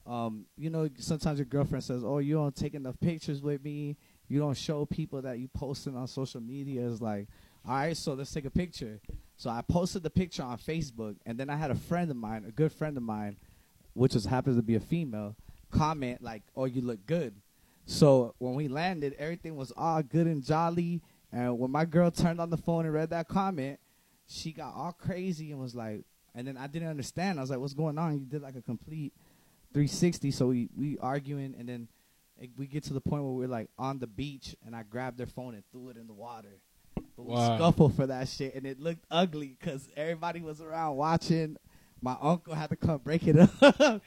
um, you know, sometimes your girlfriend says, "Oh, you don't take enough pictures with me. You don't show people that you posting on social media." It's like, all right, so let's take a picture. So I posted the picture on Facebook, and then I had a friend of mine, a good friend of mine, which was happens to be a female, comment like, "Oh, you look good." So when we landed, everything was all good and jolly. And when my girl turned on the phone and read that comment, she got all crazy and was like, and then I didn't understand. I was like, "What's going on?" You did like a complete 360. So we we arguing, and then it, we get to the point where we're like on the beach, and I grabbed their phone and threw it in the water. But we Wow. scuffled for that shit, and it looked ugly because everybody was around watching. My uncle had to come break it up.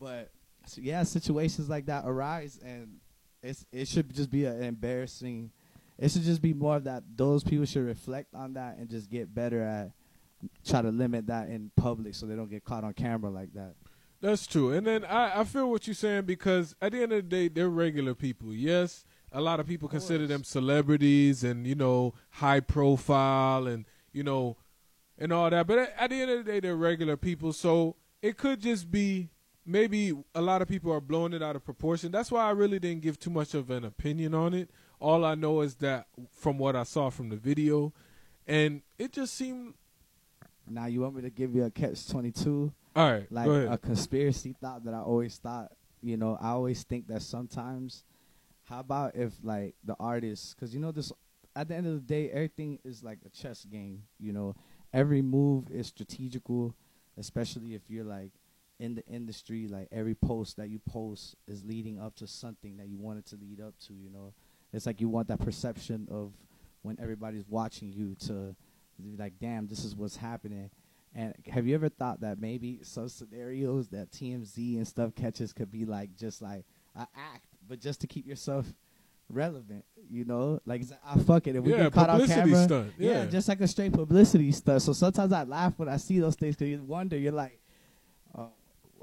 but so yeah, situations like that arise, and it's it should just be an embarrassing. It should just be more of that. Those people should reflect on that and just get better at try to limit that in public so they don't get caught on camera like that. That's true. And then I, I feel what you're saying because at the end of the day, they're regular people. Yes, a lot of people consider them celebrities and, you know, high profile and, you know, and all that. But at, at the end of the day, they're regular people. So it could just be maybe a lot of people are blowing it out of proportion. That's why I really didn't give too much of an opinion on it. All I know is that from what I saw from the video, and it just seemed Now you want me to give you a catch twenty two? All right, like a conspiracy thought that I always thought. You know, I always think that sometimes, how about if like the artist, because you know this, at the end of the day, everything is like a chess game. You know, every move is strategical, especially if you're like in the industry. Like every post that you post is leading up to something that you wanted to lead up to. You know, it's like you want that perception of when everybody's watching you to be like, damn, this is what's happening. And have you ever thought that maybe some scenarios that TMZ and stuff catches could be like just like an act, but just to keep yourself relevant, you know? Like, it's- ah, fuck it. If we Yeah, get caught on camera, stunt, yeah. just like a straight publicity stunt. So sometimes I laugh when I see those things because you wonder, you're like,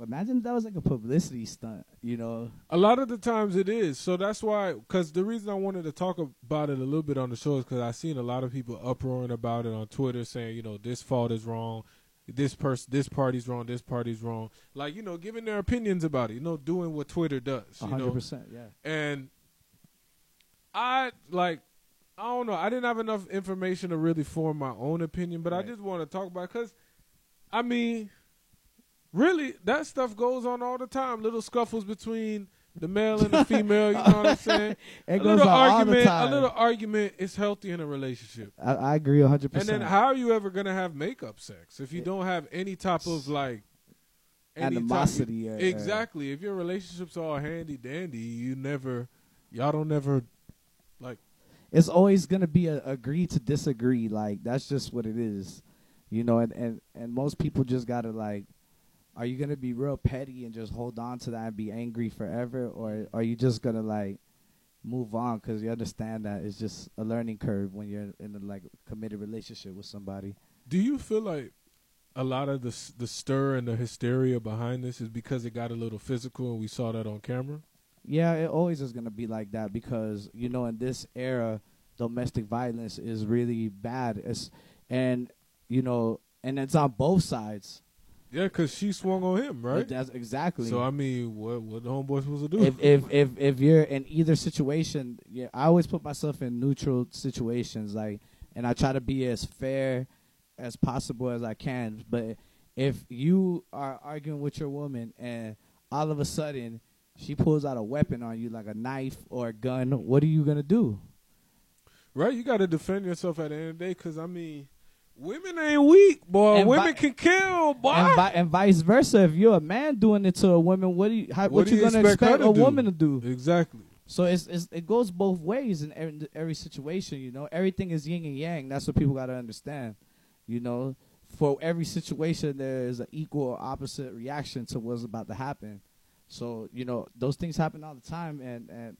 imagine that was like a publicity stunt, you know? A lot of the times it is. So that's why, because the reason I wanted to talk about it a little bit on the show is because I've seen a lot of people uproaring about it on Twitter saying, you know, this fault is wrong, this person, this party's wrong, this party's wrong. Like, you know, giving their opinions about it, you know, doing what Twitter does. You hundred know? percent, yeah. And I, like, I don't know. I didn't have enough information to really form my own opinion, but I just want to talk about because, I mean, really, that stuff goes on all the time. Little scuffles between the male and the female. You know what I'm saying? It a goes little on all the argument. time. A little argument is healthy in a relationship. I, I agree hundred And percent. And then, how are you ever gonna have makeup sex if you don't have any type of like Animosity, uh, exactly. If your relationship's all handy dandy, you never, y'all don't never, like. it's always gonna be a agree to disagree. Like that's just what it is, you know. And and and most people just gotta like, are you gonna be real petty and just hold on to that and be angry forever, or are you just gonna like move on because you understand that it's just a learning curve when you're in a like committed relationship with somebody. Do you feel like a lot of the the stir and the hysteria behind this is because it got a little physical and we saw that on camera? Yeah, it always is gonna be like that because you know in this era, domestic violence is really bad. It's and you know and it's on both sides. Yeah, because she swung on him, right? That's exactly. So I mean, what what the homeboy supposed to do? if if if if you're in either situation, yeah, I always put myself in neutral situations, like, and I try to be as fair as possible as I can. But if you are arguing with your woman and all of a sudden she pulls out a weapon on you, like a knife or a gun, what are you gonna do? right, you got to defend yourself at the end of the day. Because I mean, women ain't weak, boy. And women vi- can kill, boy. And, vi- and vice versa. If you're a man doing it to a woman, what do you how, what, What do you you gonna expect expect a do? woman to do? Exactly. So it's, it's it goes both ways in every, every situation. You know, everything is yin and yang. That's what people got to understand. You know, for every situation, there is an equal or opposite reaction to what's about to happen. So you know, those things happen all the time, and and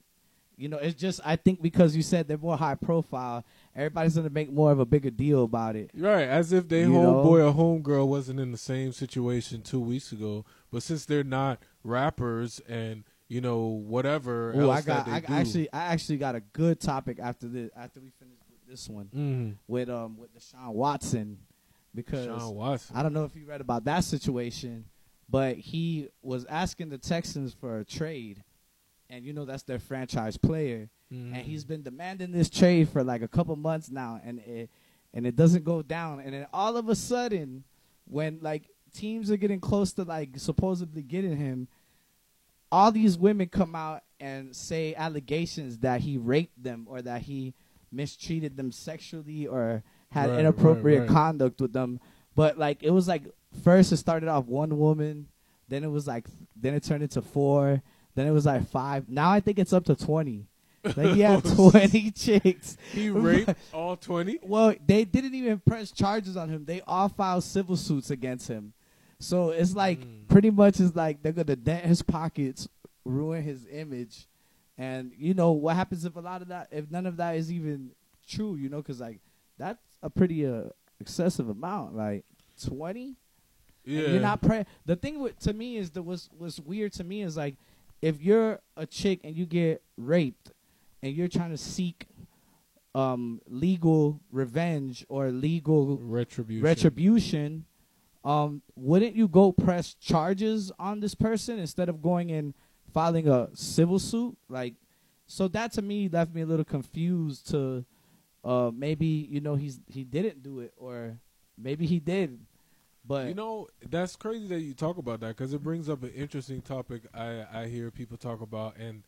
you know, it's just I think because you said they're more high profile, everybody's gonna make more of a bigger deal about it. Right, as if they homeboy or homegirl wasn't in the same situation two weeks ago. But since they're not rappers and you know whatever Ooh, else I got. that I do, actually, I actually got a good topic after this. After we finish with this one, Mhm. with um, with Deshaun Watson, because Deshaun Watson. I don't know if you read about that situation, but he was asking the Texans for a trade, and you know that's their franchise player, Mhm. and he's been demanding this trade for like a couple months now, and it and it doesn't go down, and then all of a sudden, when like teams are getting close to like supposedly getting him, all these women come out and say allegations that he raped them or that he mistreated them sexually or had Right, inappropriate right, right. conduct with them. But like it was like first it started off one woman, then it was like then it turned into four, Then it was like five. Now I think it's up to twenty. Like he had twenty chicks. He raped all twenty. Well, they didn't even press charges on him. They all filed civil suits against him. So it's like Mm. pretty much is like they're gonna dent his pockets, ruin his image, and you know what happens if a lot of that, if none of that is even true, you know, because like that's a pretty uh, excessive amount, like twenty. And Yeah. you're not pre. The thing with to me is that was was weird to me is like if you're a chick and you get raped and you're trying to seek um legal revenge or legal Retribution. retribution um wouldn't you go press charges on this person instead of going and filing a civil suit like so that to me left me a little confused to uh maybe you know he's he didn't do it or maybe he did but you know that's crazy that you talk about that because it brings up an interesting topic I I hear people talk about, and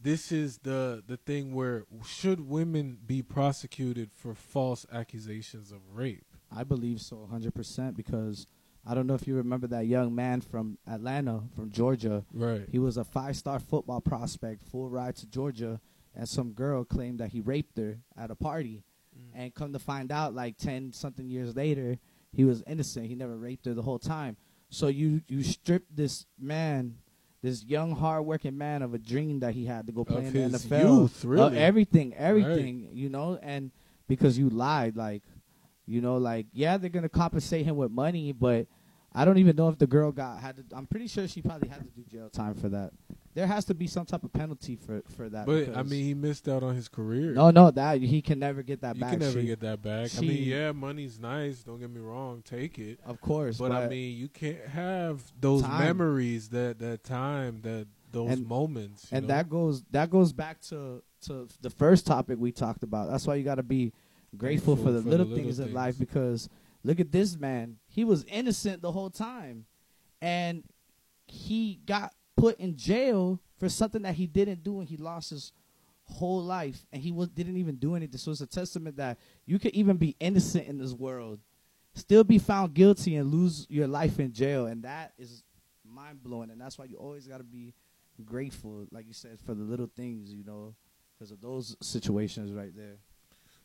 this is the the thing where should women be prosecuted for false accusations of rape? I believe so, hundred percent. Because I don't know if you remember that young man from Atlanta, from Georgia. Right. He was a five-star football prospect, full ride to Georgia, and some girl claimed that he raped her at a party, mm. and come to find out, like ten something years later, he was innocent. He never raped her the whole time. So you you strip this man. This young, hard-working man of a dream that he had to go play Of in the NFL, youth, really. everything, everything, you know, and because you lied, like you know, like yeah, they're gonna compensate him with money, but I don't even know if the girl got had. To, I'm pretty sure she probably had to do jail time for that. There has to be some type of penalty for for that. But I mean, he missed out on his career. no, no, that he can never get that you back. You can never She- get that back. I mean, yeah, money's nice. Don't get me wrong, take it. Of course, but, I mean, you can't have those Time. memories, that that time, that those And- moments. you and know? that goes that goes back to to the first topic we talked about. That's why you got to be grateful, Grateful for the for the little little things in life because look at this man. He was innocent the whole time, and he got put in jail for something that he didn't do, and he lost his whole life, and he was didn't even do anything. So it's a testament that you could even be innocent in this world, still be found guilty, and lose your life in jail, and that is mind blowing. And that's why you always got to be grateful, like you said, for the little things, you know, because of those situations right there.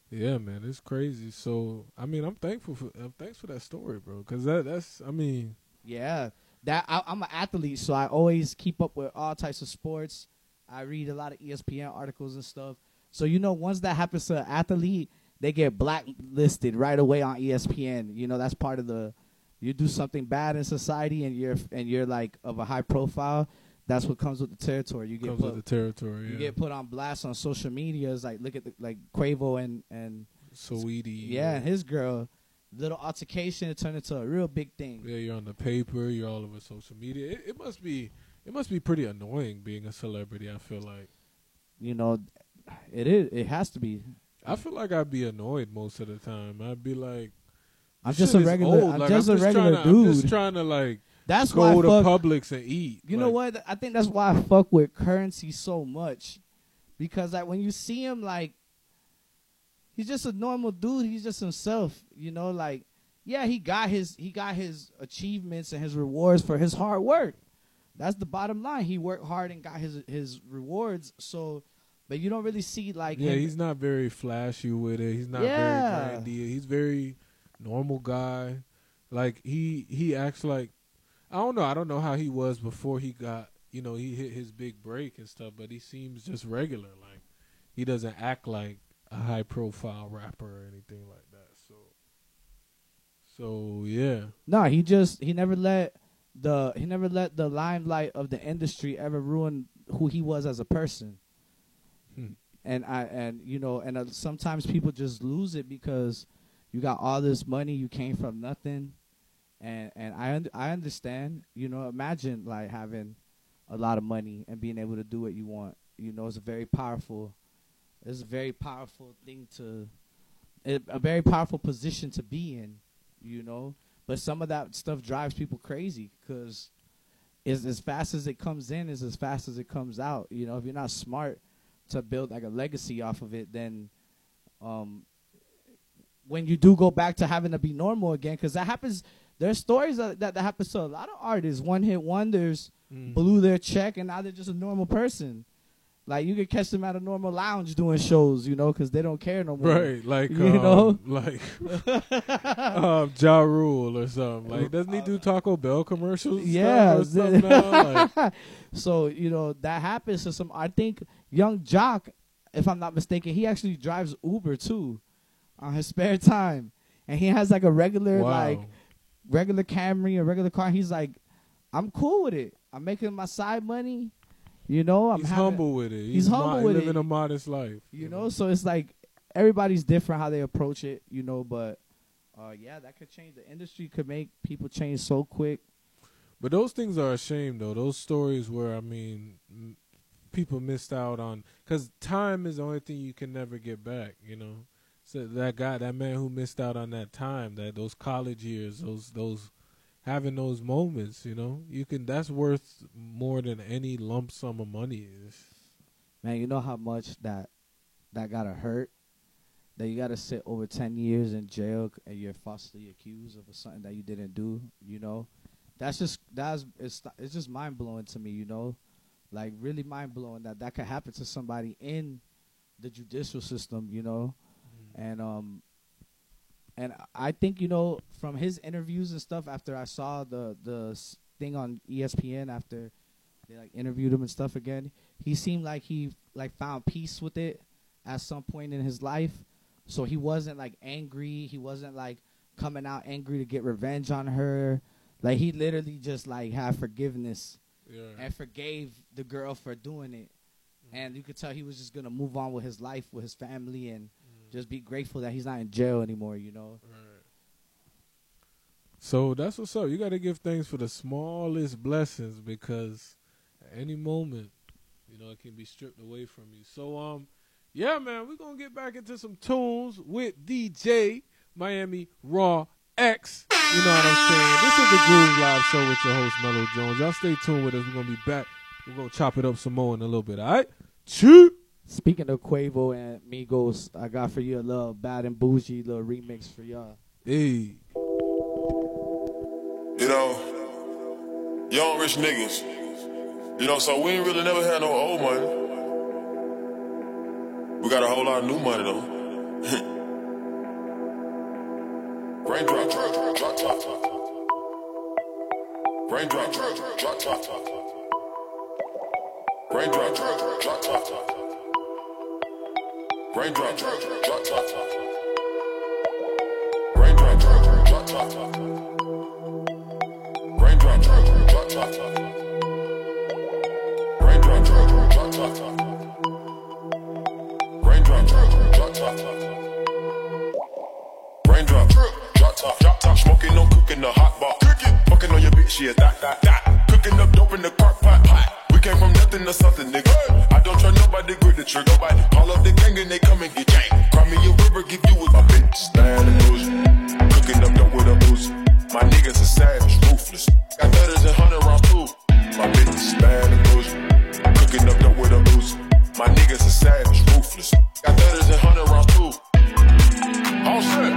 Yeah, man, it's crazy. So, I mean, I'm thankful for uh, thanks for that story, bro. Because that that's I mean, Yeah, that I, I'm an athlete, so I always keep up with all types of sports. I read a lot of ESPN articles and stuff. So you know, once that happens to an athlete, they get blacklisted right away on ESPN. You know, that's part of the. You do something bad in society, and you're and you're like of a high profile. That's what comes with the territory. You get comes put, with the territory. You yeah. get put on blast on social media. It's like look at the, like Quavo and and Saweetie. yeah, his girl. Little altercation it turned into a real big thing. Yeah, you're on the paper. You're all over social media. It, it must be it must be pretty annoying being a celebrity. I feel like You know, it is. It has to be. I feel like I'd be annoyed most of the time. I'd be like, I'm just a regular-. I'm Like, just a regular to, I'm just trying to like That's go why I to fuck- Publix and eat. You know what? I think that's why I fuck with currency so much, because like when you see him, like he's just a normal dude. He's just himself. You know, like yeah, he got his he got his achievements and his rewards for his hard work. That's the bottom line. He worked hard and got his his rewards. So, but you don't really see like Yeah, him- he's not very flashy with it. He's not Yeah. very grandiose. He's very normal guy. Like he he acts like I don't know. I don't know how he was before he got you know he hit his big break and stuff. But he seems just regular. Like he doesn't act like a high profile rapper or anything like that. So so yeah. No, he just he never let the he never let the limelight of the industry ever ruin who he was as a person. Hmm. And I and you know and uh, sometimes people just lose it because you got all this money, you came from nothing, and and I und- I understand. You know, imagine like having a lot of money and being able to do what you want. You know, it's a very powerful. It's a very powerful thing to, a a very powerful position to be in. You know, but some of that stuff drives people crazy because is as fast as it comes in is as fast as it comes out. You know, if you're not smart to build like a legacy off of it, then um, when you do go back to having to be normal again, because that happens. There's stories that, that that happens to a lot of artists, one hit wonders Mm. blew their check, and now they're just a normal person. Like you could catch them at a normal lounge doing shows, you know, because they don't care no more. Right, like you um, know, like um, Ja Rule or something. Like, doesn't he do Taco Bell commercials? yeah. stuff or something now? Like, so you know that happens to some. I think Yung Joc, if I'm not mistaken, he actually drives Uber too, on his spare time, and he has like a regular Wow. like regular Camry, a regular car. He's like, I'm cool with it. I'm making my side money. You know, I'm he's having- humble with it. He's, humble mo- with living it. a modest life. You know, so it's like everybody's different how they approach it. You know, but uh, yeah, that could change. The industry could make people change so quick. But those things are a shame, though. Those stories where I mean, m- people missed out on because time is the only thing you can never get back. You know, so that guy, that man who missed out on that time, that those college years, those those having those moments. You know, you can. That's worth more than any lump sum of money is. Man, you know how much that that gotta hurt. That you gotta sit over ten years in jail and you're falsely accused of something that you didn't do. You know, that's just that's it's it's just mind blowing to me. You know, like really mind blowing that that could happen to somebody in the judicial system. You know, and um, and I think you know from his interviews and stuff after I saw the the thing on ESPN after they like interviewed him and stuff again, he seemed like he like found peace with it at some point in his life. So he wasn't like angry. He wasn't like coming out angry to get revenge on her. Like he literally just like had forgiveness Yeah. and forgave the girl for doing it. Mm-hmm. And you could tell he was just gonna move on with his life, with his family, and just be grateful that he's not in jail anymore. You know. So that's what's up. You got to give thanks for the smallest blessings because at any moment, you know, it can be stripped away from you. So, um, yeah, man, we're gonna get back into some tunes with DJ Miami Raw X. You know what I'm saying? This is the Groove Live Show with your host Mellow Jones. Y'all stay tuned with us. We're gonna be back. We're gonna chop it up some more in a little bit. All right? Chew. Speaking of Quavo and Migos, I got for you a little bad and bougie little remix for y'all. Hey. You know, young rich niggas. You know, so we ain't really never had no old money. We got a whole lot of new money though. Raindrop, drop, drop, drop, drop, drop. Drop, drop, drop, drop, drop, drop, drop, drop. Raindrop, drop, drop, drop, drop, drop. Drop, drop, drop, drop, drop. Drop, drop, drop, top, top, smoking, no cooking the hot bar. Cooking, fucking on your bitch, yeah, that, that, that. Cooking up dope in the crock pot, pot. We came from nothing to something, nigga. I nobody, grip the trigger. Nobody call up the gang and they come and get gang. Cry me a river, give you with my bitch. Stand and bougie. Cooking up dope with a boozy. My niggas are savage, ruthless. Got thudders and hundred rounds too. My bitch is bad and bougie. Cooking up dope with a boozy. My niggas are savage, ruthless. Got thudders and hundred rounds too. All set.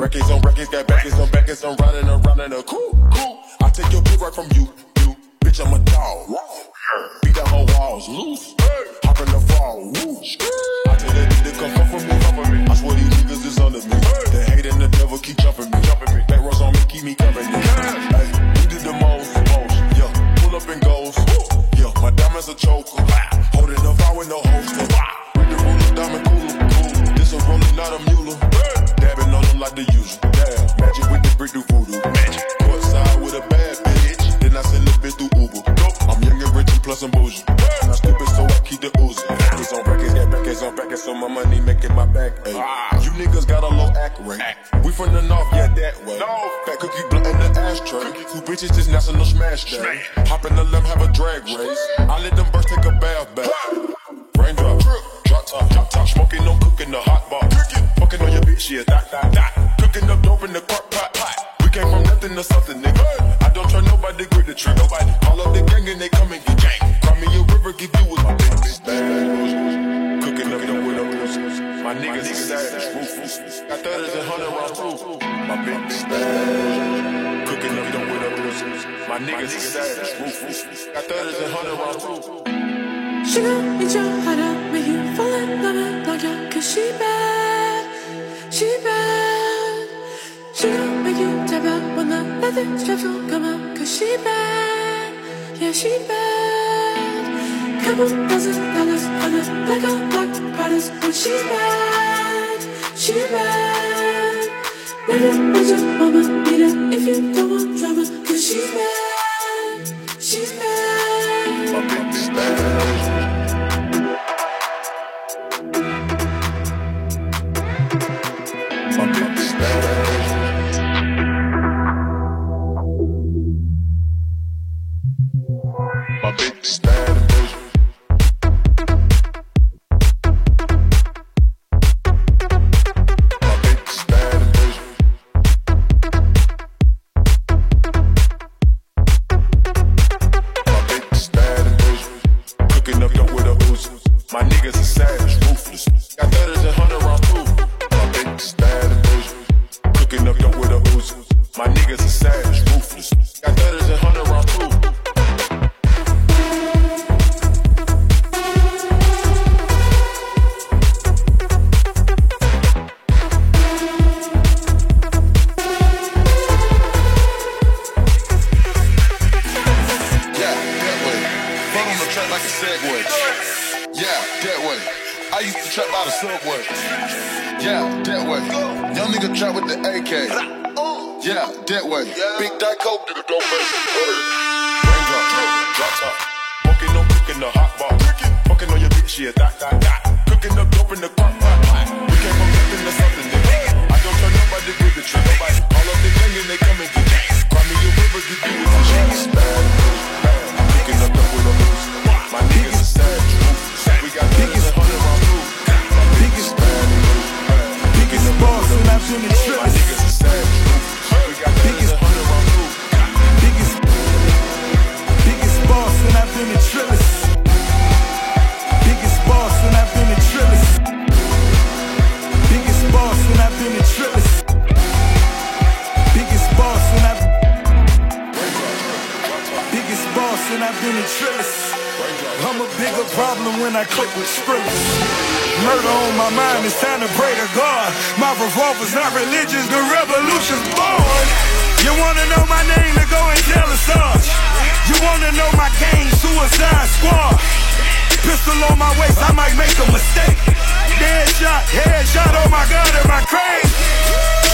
Records on records, got backers on backers, I'm riding around in a cool, cool. I take your bitch right from you, you. Bitch, I'm a dog. Beat the whole walls loose. Hop in the fall, woo. I tell that nigga come me. I swear these niggas is under me. The hate and the devil keep jumping me, jumping me. On me, keep me we did the most, most. Pull up my diamonds with no the diamond cooler. Cool. This a not a mule. Like the usual. Act. We from the north, yeah, that way. No. Fat cookie blunt in the ashtray. Two bitches just national smash day. Hop in the limb, have a drag race. I let them birds take a bath back. Raindrop, drop top, drop top, smoking, no cooking the hot bar. Fucking on your bitch, yeah, that, that, that. Cooking up dope in the crock pot, pot. We came from nothing to something, nigga. Thudders and hundred rounds too. She gon' eat your heart out, make you fall in love knock you, cause she bad, she bad. She gon' make you tap out when the leather straps gon' come out, cause she bad, yeah, she bad. Couple thousand dollars on this black on black products, but she's bad, she bad. Never was your mama, need her if you don't want drama, cause she's bad,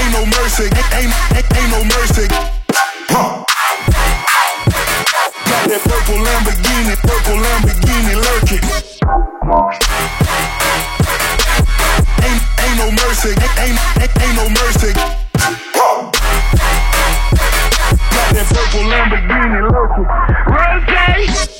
Ain't, no mercy, ain't, ain't, ain't no mercy. Huh. Got that purple Lamborghini, purple Lamborghini lurking. Ain't, ain't no mercy, ain't, ain't, ain't no mercy. Got that purple Lamborghini lurking. Don't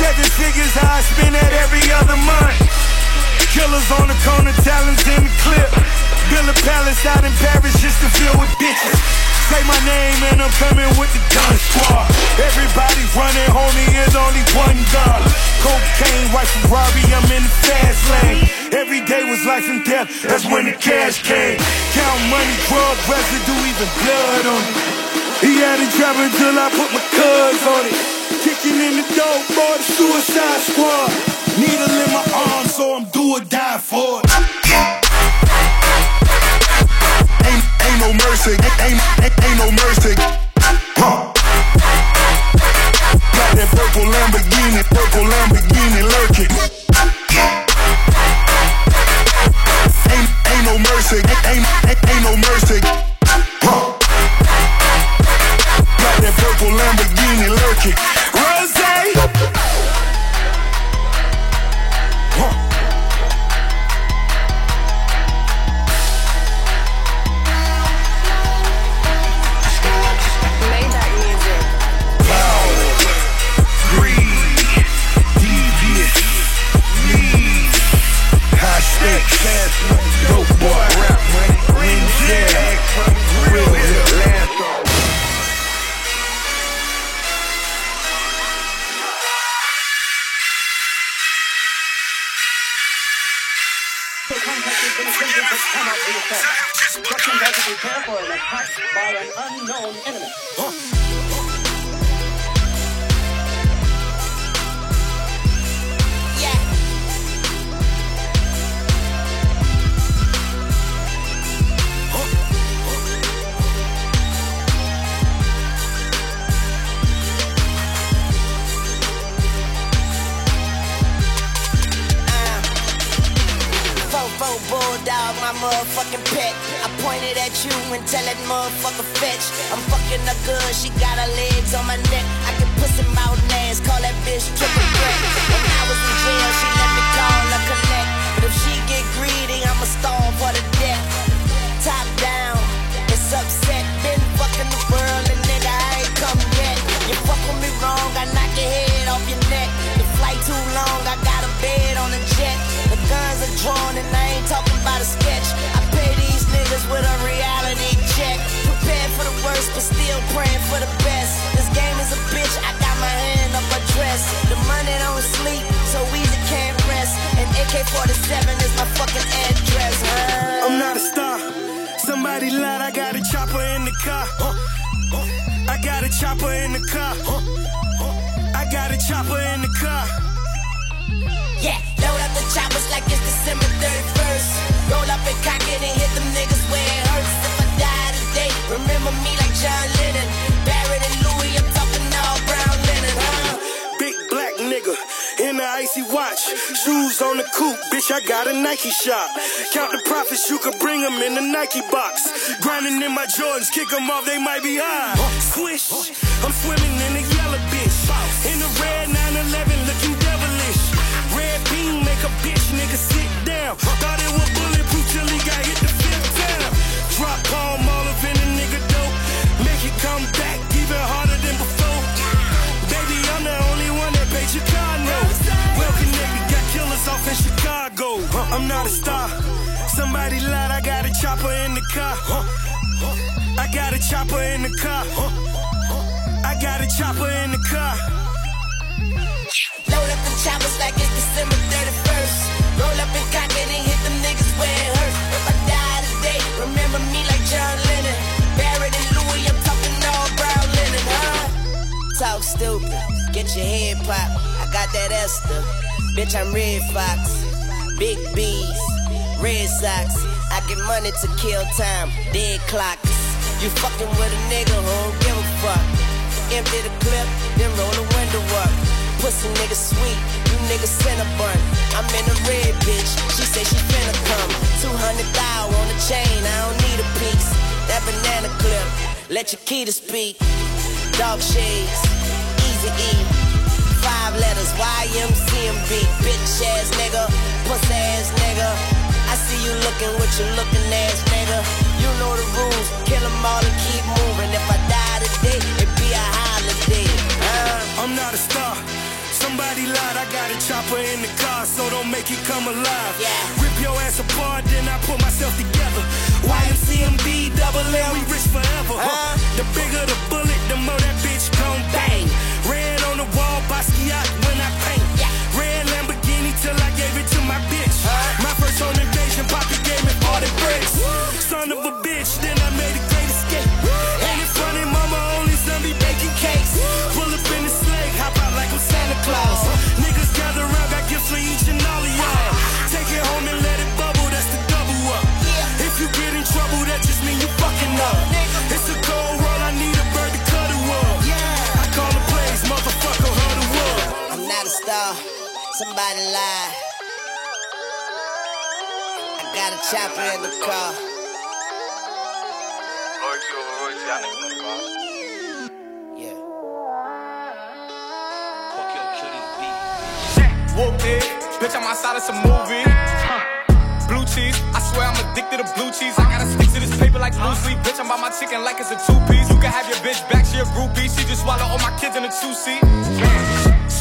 Seven figures, how I spend that every other month. Killers on the corner, talents in the clip. Build a palace out in Paris just to fill with bitches. Say my name and I'm coming with the gun squad. Everybody running, homie, is only one God. Cocaine, white Ferrari, I'm in the fast lane. Every day was life and death, that's when the cash came. Count money, drug residue, even blood on it. He had it trapping till I put my cuz on it. Knocking in the door for the suicide squad. Needle in my arm, so I'm do or die for it. Ain't, ain't no mercy, ain't, ain't, ain't no mercy. Huh. Got that purple Lamborghini, purple Lamborghini lurking. Ain't, ain't no mercy, ain't, ain't, ain't no mercy. Huh. Got that purple Lamborghini lurking. stop. By an unknown enemy. Fofo bulldog, my motherfucking pet. I pointed at you and tell that motherfucker fetch. I'm fucking her good, she got her legs on my neck. I can pussy mouth ass, call that bitch triple threat. When I was in jail, she let me call her collect. But if she get greedy, I'ma stall for the but still praying for the best. This game is a bitch, I got my hand up a dress. The money don't sleep, so easy can't rest. And AK 47 is my fucking address. Huh? I'm not a star. Somebody lied, I got a chopper in the car. I got a chopper in the car. I got a chopper in the car. Yeah, load up the choppers like it's December 31st. Roll up and cock it and hit them niggas where it hurts. Remember me like John Lennon. Barrett and Louis, I'm talking all brown linen, huh? Big black nigga in the icy watch. Shoes on the coupe, bitch, I got a Nike shop. Count the profits, you could bring them in the Nike box. Grinding in my Jordans, kick them off, they might be high. Swish, I'm swimming in the yellow bitch. In the red 911, looking devilish. Red beam make a bitch nigga sit down. Thought it was bulletproof till he got hit the fifth time. Drop palm olive in come back even harder than before. Baby, I'm the only one that paid note. Well connected, got killers off in Chicago. I'm not a star. Somebody lied, I got a chopper in the car. I got a chopper in the car. I got a chopper in the car. Load up the choppers like it's December 31st. Roll up and cock it and hit them niggas where it hurts. If I die today, remember me like John Talk stupid, get your head popped. I got that Esther. Bitch, I'm Redd Foxx. Big B's, Red Sox. I get money to kill time, dead clocks. You fucking with a nigga who don't give a fuck. Empty the clip, then roll the window up. Pussy nigga sweet, you niggas bun. I'm in a red bitch, she say she finna come. 200 thou on the chain, I don't need a piece. That banana clip, let your key to speak. Dog shades, easy E. Five letters, YMCMB. Bitch ass nigga, pussy ass nigga. I see you looking with your looking ass nigga. You know the rules, kill 'em all and keep moving. If I die today, it be a holiday. Uh. I'm not a star. Somebody lied, I got a chopper in the car, so don't make it come alive. Rip your ass apart, then I put myself together. YMCMB, double L, we rich forever. Huh? The bigger the bullet, the more that bitch gon' bang. Red on the wall, Basquiat when I paint. Red Lamborghini till I gave it to my bitch. My first home invasion, Poppy gave me 40 bricks. Son of a bitch, then I made a somebody lied. I got got a chopper in the car. Royalty over royalty, I nigga know God. Yeah. Fuck your kill beat. Whoop it, bitch, I'm outside of some movie. Blue cheese, I swear I'm addicted to blue cheese. I gotta stick to this paper like blue sleep. Bitch, I'm by my chicken like it's a two piece. You can have your bitch back, she a groupie. She just swallow all my kids in a two seat.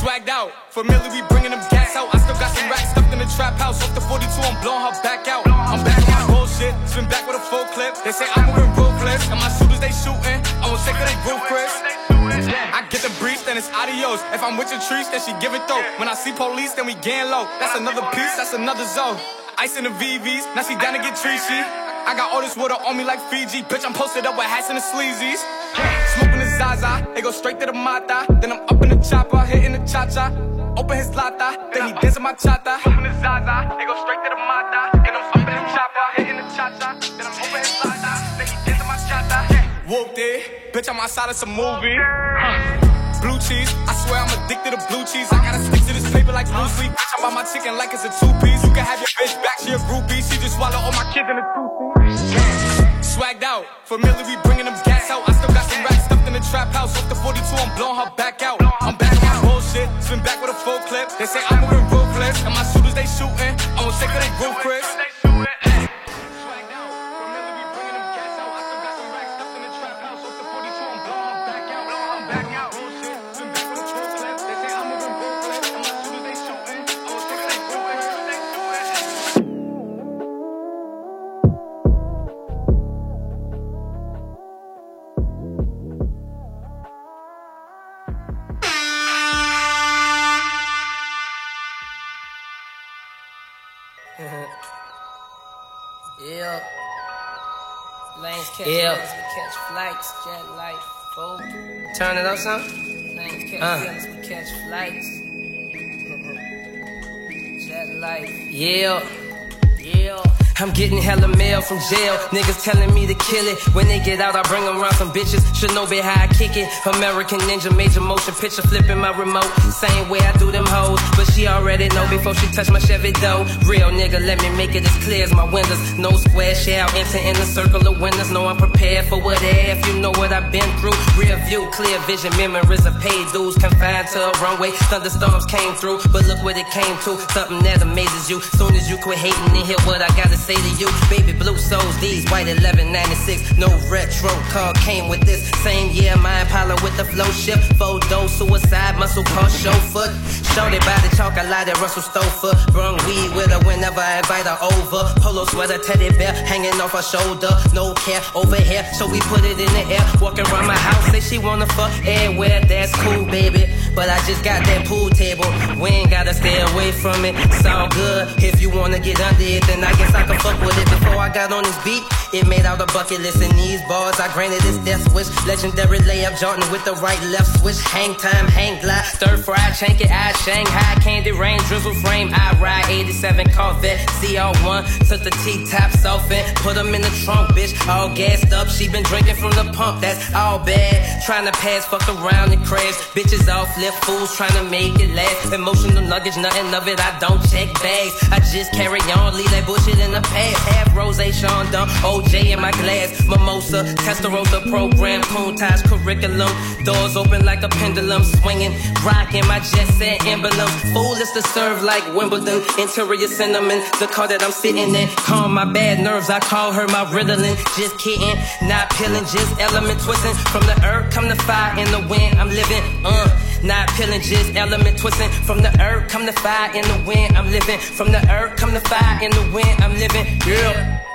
Swagged out, familiar, we bringing them gas out. I still got some racks stuffed in the trap house. Off the 42, I'm blowing her back out. I'm back on bullshit, spin back with a full clip. They say I'm moving ruthless, and my shooters they shooting. I won't take her, they roof Chris. I get the brief, then it's adios. If I'm with your trees, then she give it though. When I see police, then we gang low. That's another piece, that's another zone. Ice in the VVs, now she down to get treachy. I got all this water on me like Fiji. Bitch, I'm posted up with hats and the sleazies. Zaza, it go straight to the Mata. Then I'm up in the chopper, hitting the cha cha. Open his lata, then he dancing my chata. Smoking the Zaza, it go straight to the Mata. Then I'm up in the chopper, hitting the cha cha. Then I'm open his lata, then he dancing my chata. Whooped it, bitch, I'm outside of some movie. Blue cheese, I swear I'm addicted to blue cheese. I gotta stick to this paper like blue sleep. I'm by my chicken like it's a two piece. You can have your bitch back, she a groupie. She just swallow all my kids in a two piece. Swagged out, familiar, we bringing them gas out. I still got some racks in the trap house. Off the 42, I'm blowing her back out. I'm back my bullshit, spin back with a full clip. They say I'm moving ruthless, and my shooters they shooting. I won't take her, they roof Chris. Yeah. we catch flights, jet light, fold. Turn it up, catch Uh. catch flights. jet light. Yeah. Yeah. I'm getting hella mail from jail. Niggas telling me to kill it. When they get out, I bring them around some bitches. Should know be how I kick it. American Ninja, major motion picture, flipping my remote. Same way I do them hoes. But she already know before she touch my Chevy though. Real nigga, let me make it as clear as my windows. No square shell, enter in the circle of winners. Know I'm prepared for what if you know what I've been through. Rear view, clear vision, memories of paid dues. Confined to a runway, thunderstorms came through. But look what it came to. Something that amazes you. Soon as you quit hating and hear what I gotta say Baby blue souls, these white 1196. No retro car came with this. Same year, my Impala with the flow ship. Photo, suicide, muscle car, foot. Shorty by the chalk, I lie that Russell Stover. Brung weed with her whenever I invite her over. Polo sweater, teddy bear hanging off her shoulder. No care over here, so we put it in the air. Walking around my house, say she wanna fuck everywhere. That's cool, baby. But I just got that pool table. We ain't gotta stay away from it. All good. If you wanna get under it, then I guess I can fuck with it. Before I got on this beat, it made out a bucket list. In these bars, I granted this death wish. Legendary layup, Jordan with the right left switch. Hang time, hang glide. Stir fried, shank it, I Shanghai. Candy rain, drizzle frame. I ride 87 Corvette. CR1. Took the T-tops off and put them in the trunk, bitch. All gassed up. She been drinking from the pump. That's all bad. Trying to pass, fuck around and crash. Bitches all flip fools trying to make it last. Emotional luggage, nothing of it. I don't check bags. I just carry on, leave that bullshit in the past. Half rose, Sean Dunn, oh, OJ in my glass. Mimosa, Testarossa program, Coon ties curriculum. Doors open like a pendulum, swinging, rocking my jet set emblem. Fool is to serve like Wimbledon. Interior cinnamon, the car that I'm sitting in. Calm my bad nerves, I call her my Ritalin. Just kidding, not peeling, just element twisting. From the earth come the fire in the wind, I'm living, uh. Not peeling, just element twisting. From the earth come the fire in the wind, I'm living. From the earth come the fire in the wind, I'm living. Yeah.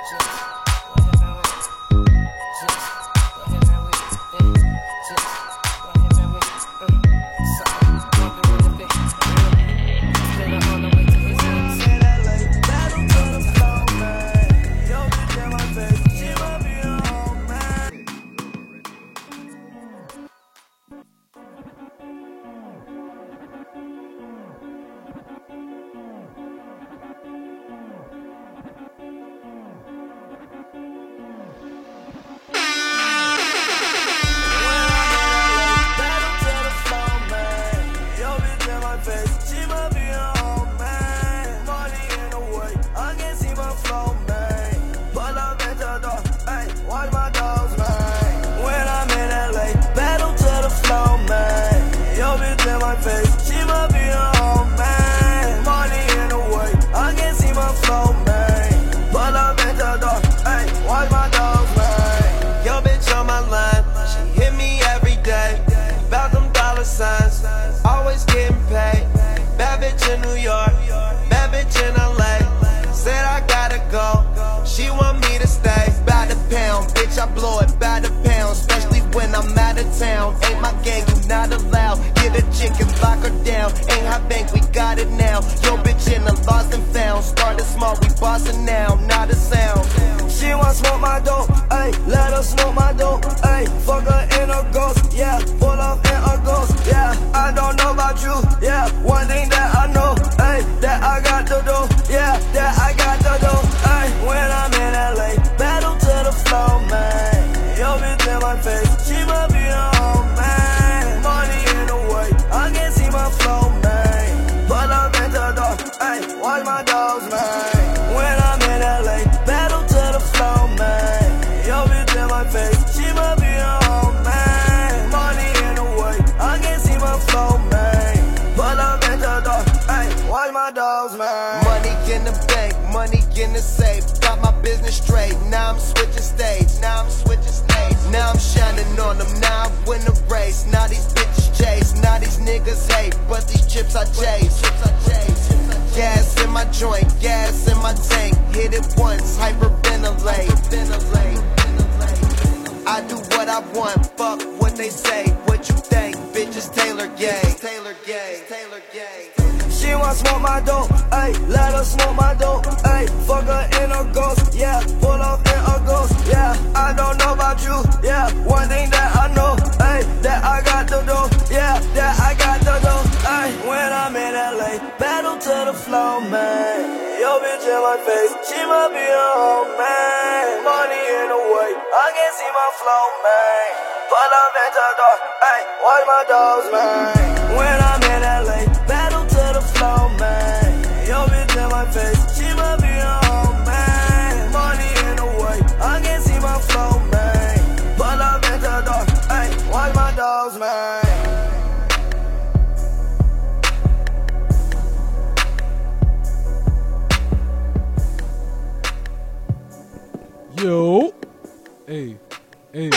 Hey. Hey.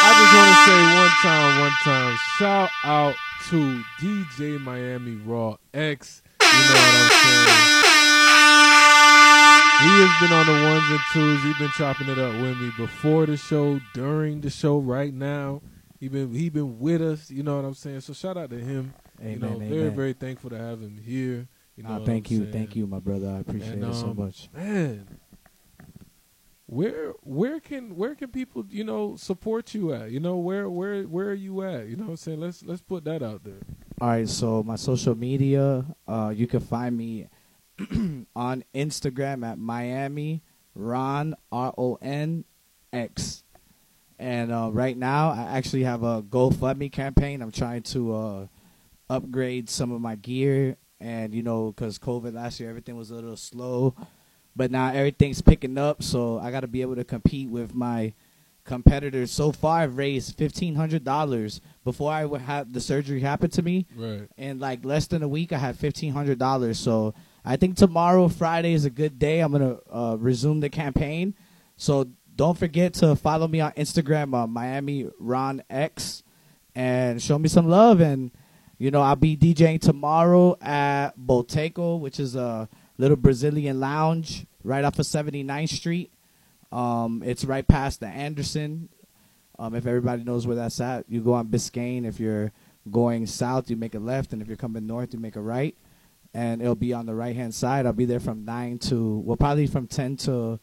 I just want to say one time, one time, shout out to DJ Miami Raw X. You know what I'm saying? He has been on the ones and twos. He's been chopping it up with me before the show, during the show, right now. He been he been with us. You know what I'm saying? So shout out to him. you know, Amen, very very thankful to have him here. You know Ah, thank you, saying? thank you, my brother. I appreciate And, it so um, much. Man, where where can where can people you know support you at? You know where where where are you at? You know I'm saying? Let's let's put that out there. All right, so my social media, uh, you can find me on Instagram at Miami Ron R O N X, and uh, right now I actually have a GoFundMe campaign. I'm trying to uh, upgrade some of my gear, and you know, because COVID last year everything was a little slow, but now everything's picking up, so I got to be able to compete with my competitors. So far, I've raised fifteen hundred dollars before I would have the surgery happen to me. Right. In like less than a week, I had fifteen hundred dollars. So I think tomorrow, Friday, is a good day. I'm gonna uh, resume the campaign. So don't forget to follow me on Instagram, uh, Miami Ron X, and show me some love. And you know, I'll be DJing tomorrow at Boteco, which is a little Brazilian lounge right off of 79th Street. Um, it's right past the Anderson. Um, if everybody knows where that's at, you go on Biscayne. If you're going south, you make a left, and if you're coming north, you make a right. And it'll be on the right hand side. I'll be there from nine to well, probably from ten to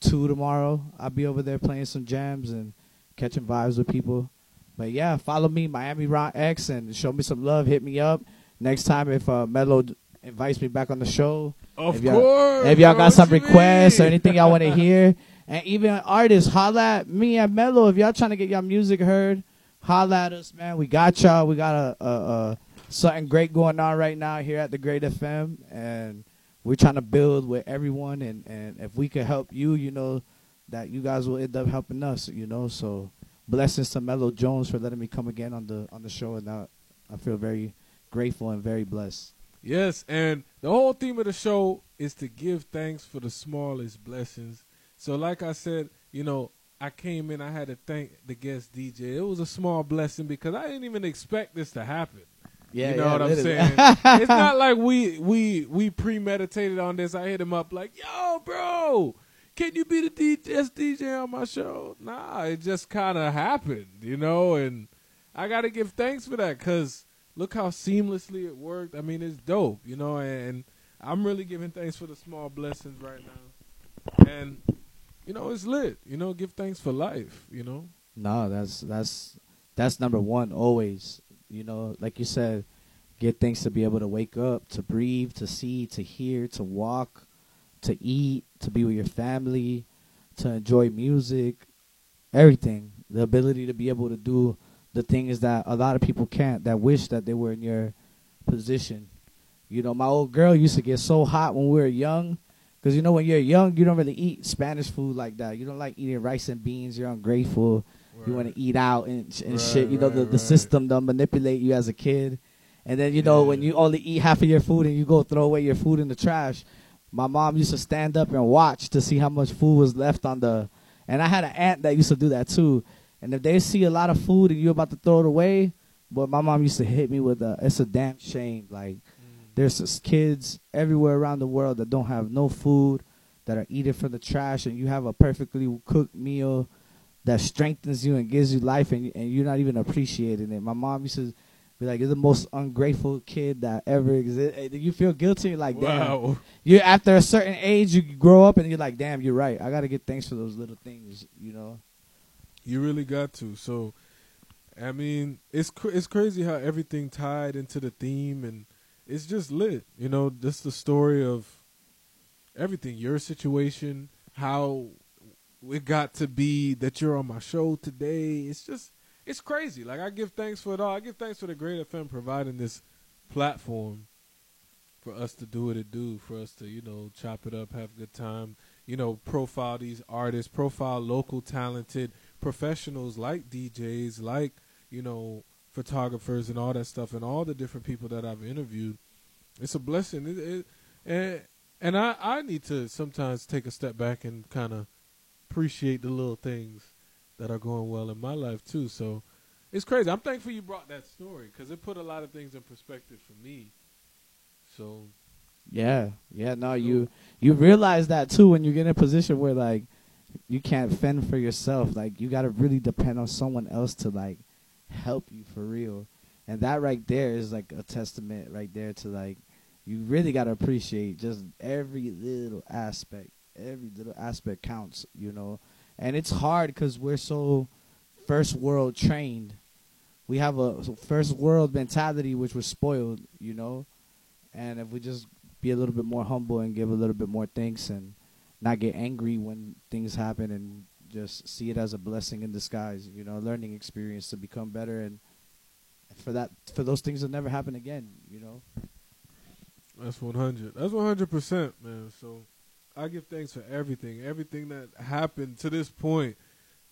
two tomorrow. I'll be over there playing some jams and catching vibes with people. But yeah, follow me, Miami Ron X, and show me some love. Hit me up next time if uh, Mello d- invites me back on the show. Of if course, If y'all got some requests or anything y'all want to hear, and even artists, holla at me at Mello if y'all trying to get y'all music heard. Holla at us, man. We got y'all. We got a, a, a something great going on right now here at the Great FM, and we're trying to build with everyone. And and if we could help you, you know, that you guys will end up helping us. You know, so blessings to Mello Jones for letting me come again on the on the show, and I, I feel very grateful and very blessed. Yes, and the whole theme of the show is to give thanks for the smallest blessings. So, like I said, you know, I came in, I had to thank the guest DJ. It was a small blessing because I didn't even expect this to happen. Yeah, you know yeah, what I'm saying? it's not like we we we premeditated on this. I hit him up like, "Yo, bro, can you be the DJ, DJ on my show? Nah, it just kind of happened, you know. And I got to give thanks for that because look how seamlessly it worked. I mean, it's dope, you know. And I'm really giving thanks for the small blessings right now. And you know, it's lit. You know, give thanks for life. You know. No, that's that's that's number one always. You know, like you said, get things to be able to wake up, to breathe, to see, to hear, to walk, to eat, to be with your family, to enjoy music, everything. The ability to be able to do the things that a lot of people can't, that wish that they were in your position. You know, my old girl used to get so hot when we were young. Because, you know, when you're young, you don't really eat Spanish food like that. You don't like eating rice and beans. You're ungrateful. You want to eat out and, and Right, shit. You know, the, right, the system don't manipulate you as a kid. And then, you know, when you only eat half of your food and you go throw away your food in the trash, my mom used to stand up and watch to see how much food was left on the. And I had an aunt that used to do that too. And if they see a lot of food and you're about to throw it away, but my mom used to hit me with a, it's a damn shame. Like, there's just kids everywhere around the world that don't have no food, that are eating from the trash, and you have a perfectly cooked meal that strengthens you and gives you life, and, and you're not even appreciating it. My mom used to be like, "You're the most ungrateful kid that ever existed." You feel guilty, like, "Damn." Wow. You after a certain age, you grow up, and you're like, "Damn, you're right. I got to get thanks for those little things," you know. You really got to. So, I mean, it's cr- it's crazy how everything tied into the theme, and it's just lit. You know, just the story of everything. Your situation, how it got to be that you're on my show today. It's just it's crazy. Like I give thanks for it all. I give thanks for the Great FM providing this platform for us to do what it do, for us to, you know, chop it up, have a good time, you know, profile these artists, profile local talented professionals like DJs, like, you know, photographers and all that stuff and all the different people that I've interviewed. It's a blessing. It, it, and and I, I need to sometimes take a step back and kind of appreciate the little things that are going well in my life too. So it's crazy. I'm thankful you brought that story because it put a lot of things in perspective for me. So Yeah, yeah. No, you you realize that too when you get in a position where like you can't fend for yourself. Like you got to really depend on someone else to like help you for real. And that right there is like a testament right there to like you really got to appreciate just every little aspect. Every little aspect counts, you know. And it's hard cuz we're so first world trained. We have a first world mentality which was spoiled, you know. And if we just be a little bit more humble and give a little bit more thanks and not get angry when things happen and just see it as a blessing in disguise, you know, learning experience to become better and for that for those things to never happen again, you know. That's 100. That's 100%, man. So I give thanks for everything, everything that happened to this point,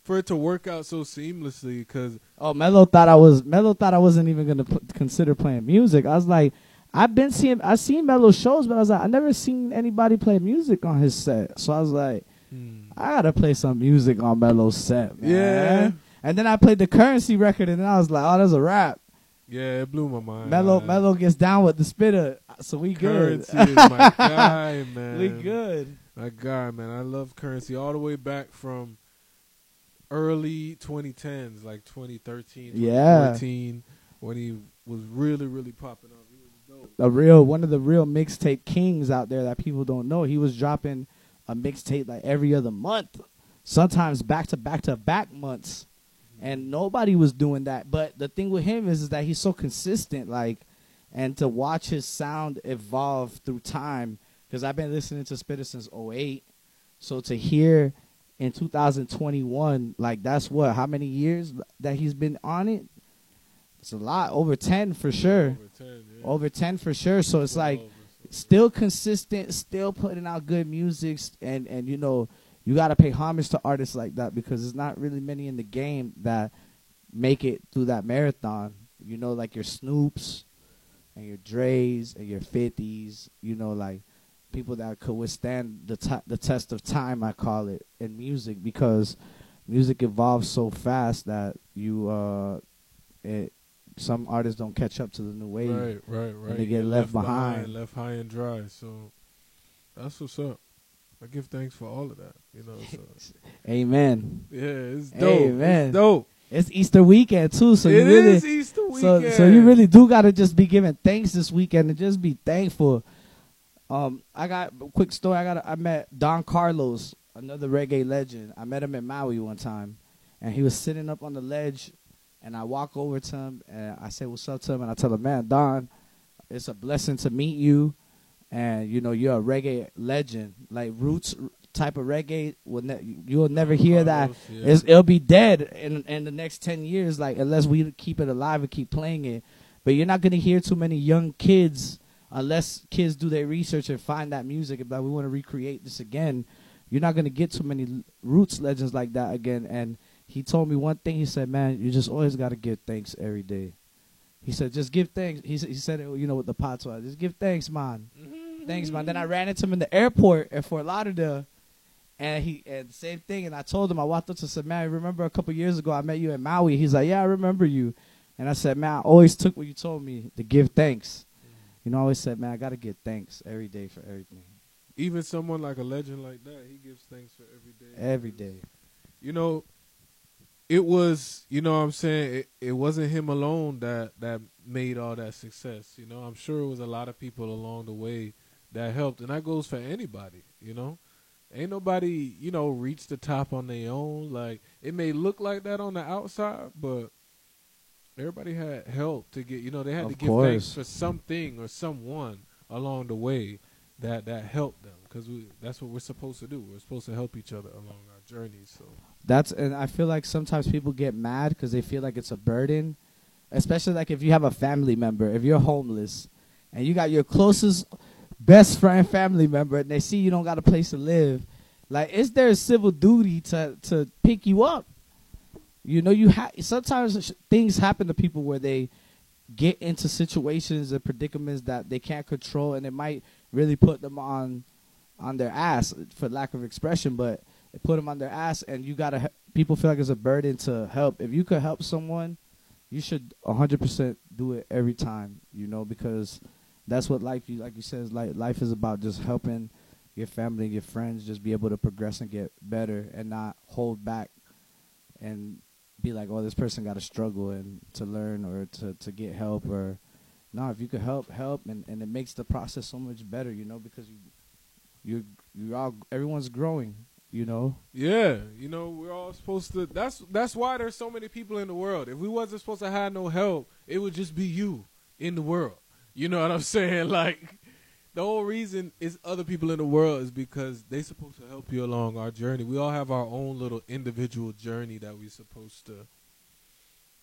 for it to work out so seamlessly. Because Oh, Mello thought I was Mello thought I wasn't even gonna p- consider playing music. I was like, I've been seeing I seen Mello shows, but I was like, I never seen anybody play music on his set. So I was like, hmm. I gotta play some music on Mello's set, man. Yeah. And then I played the Curren$y record, and then I was like, oh, that's a rap. yeah, it blew my mind. Mello man. Mello gets down with the Spitta, so we good. Curren$y is my guy, man. We good. My guy, man. I love Curren$y all the way back from early 2010s, like 2013, Yeah. 2014, when he was really, really popping up. He was dope. A real one of the real mixtape kings out there that people don't know. He was dropping a mixtape like every other month, sometimes back to back to back months, and nobody was doing that. But the thing with him is, is that he's so consistent, like, and to watch his sound evolve through time. Because I've been listening to Spitta since 08. so to hear in 2021, like that's what how many years that he's been on it. It's a lot, over 10 for sure. Over 10, for sure. So it's like still consistent, still putting out good music, and and you know you got to pay homage to artists like that because there's not really many in the game that make it through that marathon. You know, like your Snoops and your Dre's and your Fifties. You know, like people that could withstand the t- the test of time. I call it in music because music evolves so fast that you uh it some artists don't catch up to the new wave. Right, right, right. And they get You're left, behind. left high and dry. So that's what's up. I give thanks for all of that. You know. So. Amen. Yeah, it's dope. Amen. It's dope. It's Easter weekend too, so It you really is Easter So, so you really do gotta just be giving thanks this weekend and just be thankful. Um, I got a quick story. I got I met Don Carlos, another reggae legend. I met him in Maui one time, and he was sitting up on the ledge, and I walk over to him and I say what's up to him, and I tell him, man, Don, it's a blessing to meet you, and you know you're a reggae legend, like roots type of reggae. Will ne- you'll never hear that. Yeah. It's, it'll be dead in in the next ten years, like unless we keep it alive and keep playing it. But you're not gonna hear too many young kids unless kids do their research and find that music and like we want to recreate this again. You're not gonna get too many roots legends like that again. And he told me one thing. He said, "Man, you just always gotta give thanks every day." He said, "Just give thanks." He said, "He said it, you know, with the patois. Just give thanks, man. Thanks, man." Then I ran into him in the airport at Fort Lauderdale. And he and same thing. And I told him I walked up to him and said, "Man, remember a couple years ago I met you in Maui?" He's like, "Yeah, I remember you." And I said, "Man, I always took what you told me to give thanks." You know, I always said, "Man, I gotta give thanks every day for everything, Even someone like a legend like that, he gives thanks for every day. every day." you know, it was, you know what I'm saying, it, it wasn't him alone that, that made all that success. You know, I'm sure it was a lot of people along the way that helped. And that goes for anybody, you know. Ain't nobody, you know, reach the top on their own. Like, it may look like that on the outside, but everybody had help to get, you know, they had Of to give thanks course. for something or someone along the way that, that helped them. Because that's what we're supposed to do. We're supposed to help each other along our journey. So. That's and I feel like sometimes people get mad because they feel like it's a burden, especially like if you have a family member, if you're homeless, and you got your closest best friend family member, and they see you don't got a place to live, like is there a civil duty to to pick you up? You know, you have sometimes things happen to people where they get into situations and predicaments that they can't control, and it might really put them on on their ass for lack of expression, but put them on their ass, and you gotta. People feel like it's a burden to help. If you could help someone, you should 100% do it every time. You know, because that's what life. You like you said, like life is about just helping your family your friends just be able to progress and get better, and not hold back and be like, oh, this person got to struggle and to learn or to to get help or. No, if you could help, help, and, and it makes the process so much better, you know, because you, you, you all, everyone's growing, you know. Yeah, you know, we're all supposed to that's that's why there's so many people in the world. If we wasn't supposed to have no help, it would just be you in the world. You know what I'm saying? Like the whole reason is other people in the world is because they supposed to help you along our journey. We all have our own little individual journey that we supposed to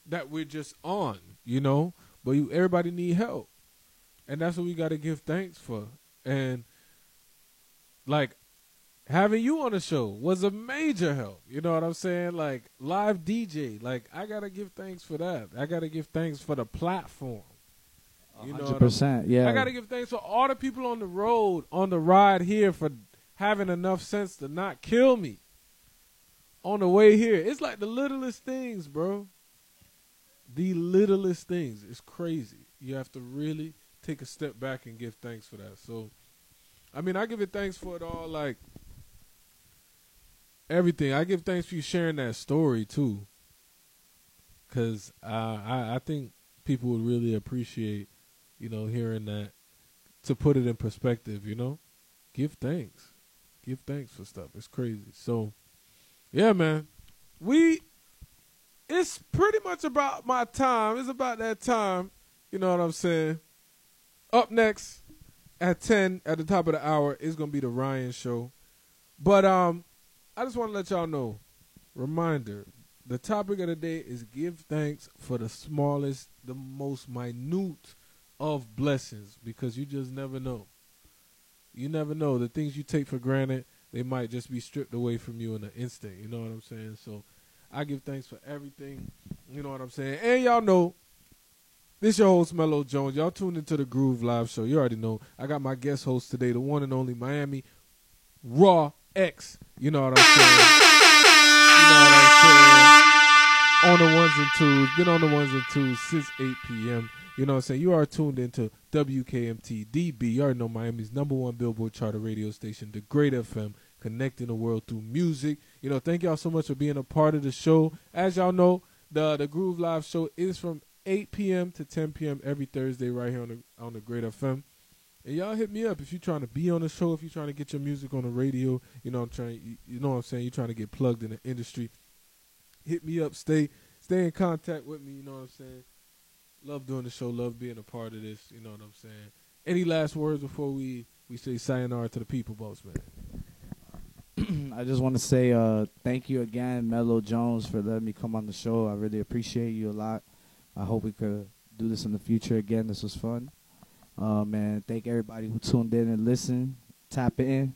that we're just on, you know? But you everybody need help. And that's what we got to give thanks for. And like having you on the show was a major help. You know what I'm saying? Like live DJ. Like I gotta give thanks for that. I gotta give thanks for the platform. You know what I'm- 100%, yeah. I gotta give thanks for all the people on the road, on the ride here for having enough sense to not kill me on the way here. It's like the littlest things, bro. The littlest things. It's crazy. You have to really take a step back and give thanks for that. So, I mean, I give it thanks for it all, like everything. I give thanks for you sharing that story too, because uh, I I think people would really appreciate, you know, hearing that. To put it in perspective, you know, give thanks, give thanks for stuff. It's crazy. So, yeah, man, we. It's pretty much about my time. It's about that time. You know what I'm saying? Up next at 10 at the top of the hour is going to be the Ryan show. But um I just want to let y'all know reminder the topic of the day is give thanks for the smallest, the most minute of blessings because you just never know. You never know the things you take for granted, they might just be stripped away from you in an instant, you know what I'm saying? So I give thanks for everything, you know what I'm saying? And y'all know this your host Mello Jones. Y'all tuned into the Groove Live Show. You already know. I got my guest host today, the one and only Miami Raw X. You know what I'm saying? You know what I'm saying? On the ones and twos. Been on the ones and twos since 8 p.m. You know what I'm saying? You are tuned into WKMT DB. You already know Miami's number one Billboard charter radio station, the Great FM. connecting the world through music. You know, thank y'all so much for being a part of the show. As y'all know, the the Groove Live show is from 8 p.m. to 10 p.m. every Thursday right here on the on the Great FM. And y'all hit me up if you're trying to be on the show, if you're trying to get your music on the radio. You know, I'm trying. You, know what I'm saying. You're trying to get plugged in the industry. Hit me up. Stay stay in contact with me. You know what I'm saying. Love doing the show. Love being a part of this. You know what I'm saying. Any last words before we we say sayonara to the people, boss man? I just want to say uh, thank you again, Mello Jones, for letting me come on the show. I really appreciate you a lot. I hope we could do this in the future again. This was fun. Um, and thank everybody who tuned in and listened. Tap in.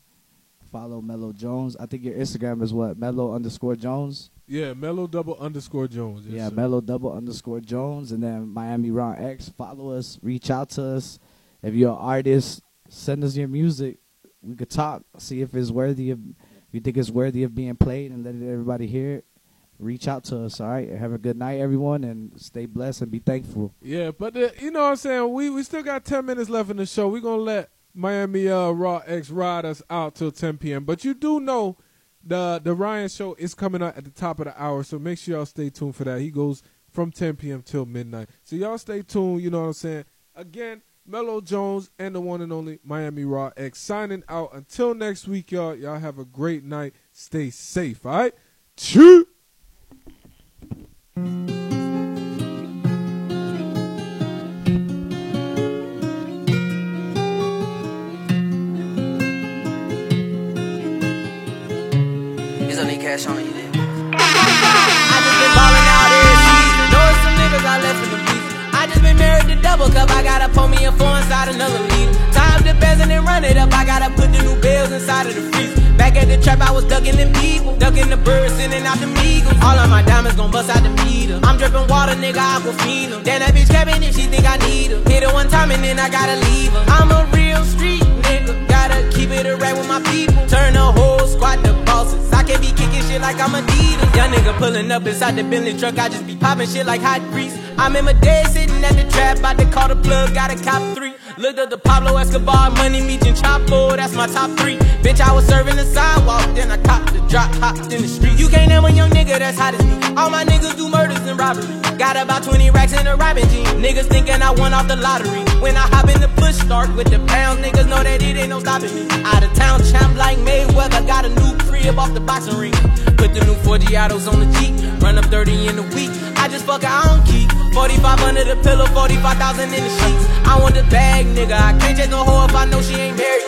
Follow Mello Jones. I think your Instagram is what? Mello underscore Jones? Yeah, Mello double underscore Jones. Yes, yeah, sir. Mello double underscore Jones. And then Miami Ron X. Follow us. Reach out to us. If you're an artist, send us your music. We could talk. See if it's worthy of, if you think it's worthy of being played and let everybody hear it. Reach out to us. All right. Have a good night, everyone, and stay blessed and be thankful. Yeah, but uh, you know what I'm saying. We we still got 10 minutes left in the show. We're gonna let Miami uh, Raw X ride us out till 10 p.m. But you do know the the Ryan show is coming up at the top of the hour, so make sure y'all stay tuned for that. He goes from 10 p.m. till midnight. So y'all stay tuned. You know what I'm saying. Again, Mello Jones and the one and only Miami Raw X signing out. Until next week, y'all. Y'all have a great night. Stay safe. All right. Choo. You did. I just been ballin' out every some niggas I left in the beat. I just been married to double cup. I gotta pour me a four inside another lead. To and then run it up. I gotta put the new bells inside of the freezer. Back at the trap, I was ducking them people. Ducking the birds, sending out the eagles. All of my diamonds gon' bust out the meter. I'm dripping water, nigga, aquafina. Then that bitch cabin if she think I need her. Hit her one time and then I gotta leave her. I'm a real street nigga. Gotta keep it a right with my people. Turn the whole squad to bosses. I can't be kicking shit like I'm a Adidas. Young nigga pulling up inside the Bentley truck. I just be popping shit like hot grease. I'm in my day sitting at the trap. About to call the plug. Got a cop three. Looked up the Pablo Escobar, money meets and Chapo, that's my top three. Bitch, I was serving the sidewalk, then I copped the drop, hopped in the street. You can't name a young nigga that's hot as me. All my niggas do murders and robberies. Got about 20 racks in a robbing jean. Niggas thinking I won off the lottery. When I hop in the push start with the pounds, niggas know that it ain't no stopping me. Out of town champ like Mayweather, got a new crib off the boxing ring. Put the new 40 autos on the Jeep, run up 30 in a week. I just fuck I don't keep. 45 under the pillow, 45,000 in the sheets. I want the bag, nigga. I can't chase no hoe if I know she ain't married.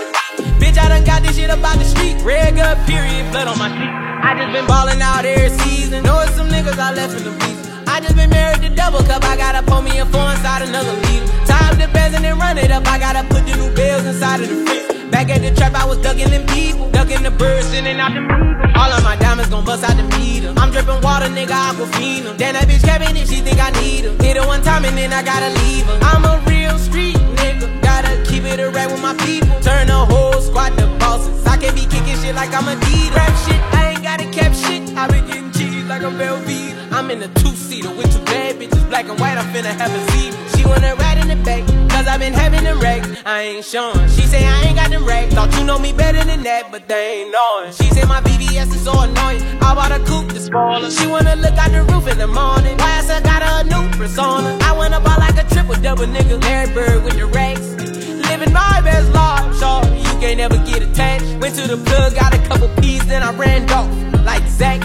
Bitch, I done got this shit about the street. Red period, blood on my feet. I just been ballin' out every season. Know it's some niggas I left in the beats. I just been married to double cup. I gotta pour me a four inside another leader. Time to bends and then run it up. I gotta put the new bills inside of the freezer. Back at the trap, I was ducking them people. Ducking the birds, sending out the eagles. All of my diamonds gon' bust out the meter. I'm dripping water, nigga, aquafina. Then that bitch cabin if she think I need her. Hit her one time and then I gotta leave her. I'm a real street nigga. Gotta keep it a right with my people. Turn the whole squad to bosses. I can't be kicking shit like I'm Adidas. Rap shit, I ain't gotta cap shit. I been getting like a Velveeta. I'm in a two-seater with two bad bitches, black and white. I'm finna have a seat. She wanna ride in the back, cause I been having them racks. I ain't showing. She say I ain't got them racks. Thought you know me better than that, but they ain't knowing. She say my BBS is so annoying. I bought a coupe spoil her. She wanna look out the roof in the morning. Why I got a new persona? I wanna buy like a triple double nigga. Larry Bird with the racks. Living my best life, short. You can't never get attached. Went to the plug, got a couple P's, then I ran off like Zach.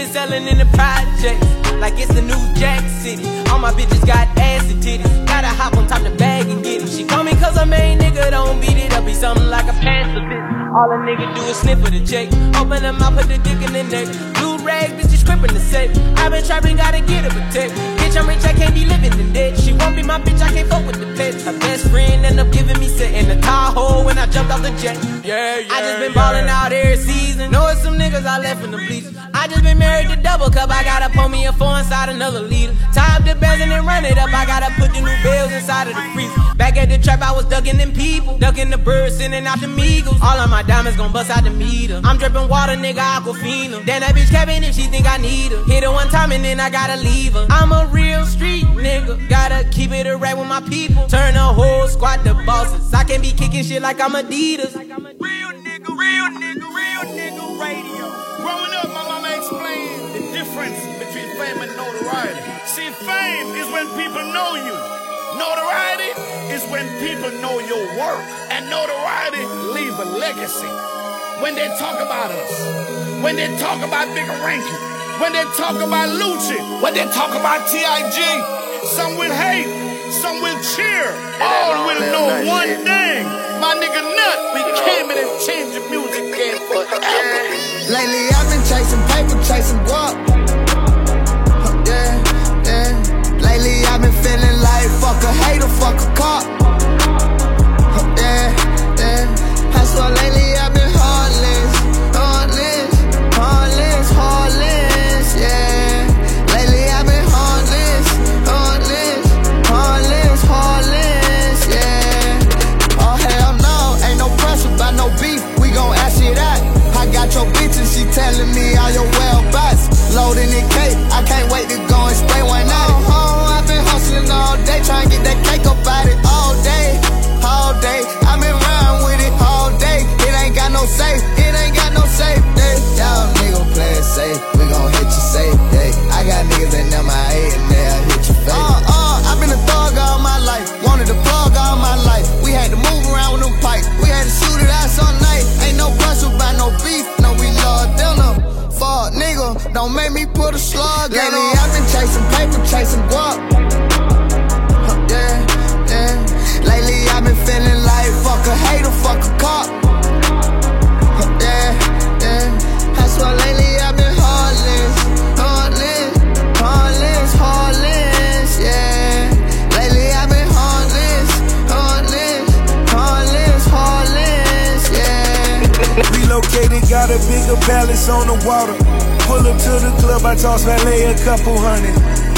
Been selling in the projects like it's the new Jack City. All my bitches got ass and titties. Gotta hop on top the bag and get it. She call me cause her main nigga don't beat it up. Be something like a pacifist. All a nigga do is sniff for the check. Open them out, put the dick in the neck. Blue rag, bitch, just crippin' the set. i been trapping, gotta get a protect. Bitch, I'm rich, I can't be living in debt. She won't be my bitch, I can't fuck with the pets. Her best friend end up giving me set in the Tahoe when I jumped off the jet. Yeah, yeah. I just been ballin' out every season. Know it's some niggas I left in the bleachers. I just been married to double cup. I gotta pour me a four inside another liter. Time to bends and then run it up. I gotta put the new bills inside of the freezer. Back at the trap, I was ducking them people. Ducking the birds, sending out the eagles. All of my diamonds gon' bust out the meter. I'm dripping water, nigga, aquafina. Then that bitch if she think I need her. Hit her one time and then I gotta leave her. I'm a real street nigga. Gotta keep it a right with my people. Turn a whole squad to bosses. I can't be kicking shit like I'm Adidas. Real nigga, real nigga, real nigga radio. Growing up, my mama explained the difference between fame and notoriety. See, fame is when people know you. Notoriety is when people know your work. And notoriety leave a legacy. When they talk about us, when they talk about Bigga Rankin, when they talk about Lucci, when they talk about T.I.G., some will hate, some will cheer, all will know one thing. My nigga Nut, we came in and changed the music game forever. Lately I've been chasing paper, chasing guap. Yeah, yeah. Lately I've been feeling like fuck a hater, fuck a cop. Yeah, yeah. That's why lately telling me all your whereabouts. Bigger palace on the water. Pull up to the club, I toss valet a couple hundred.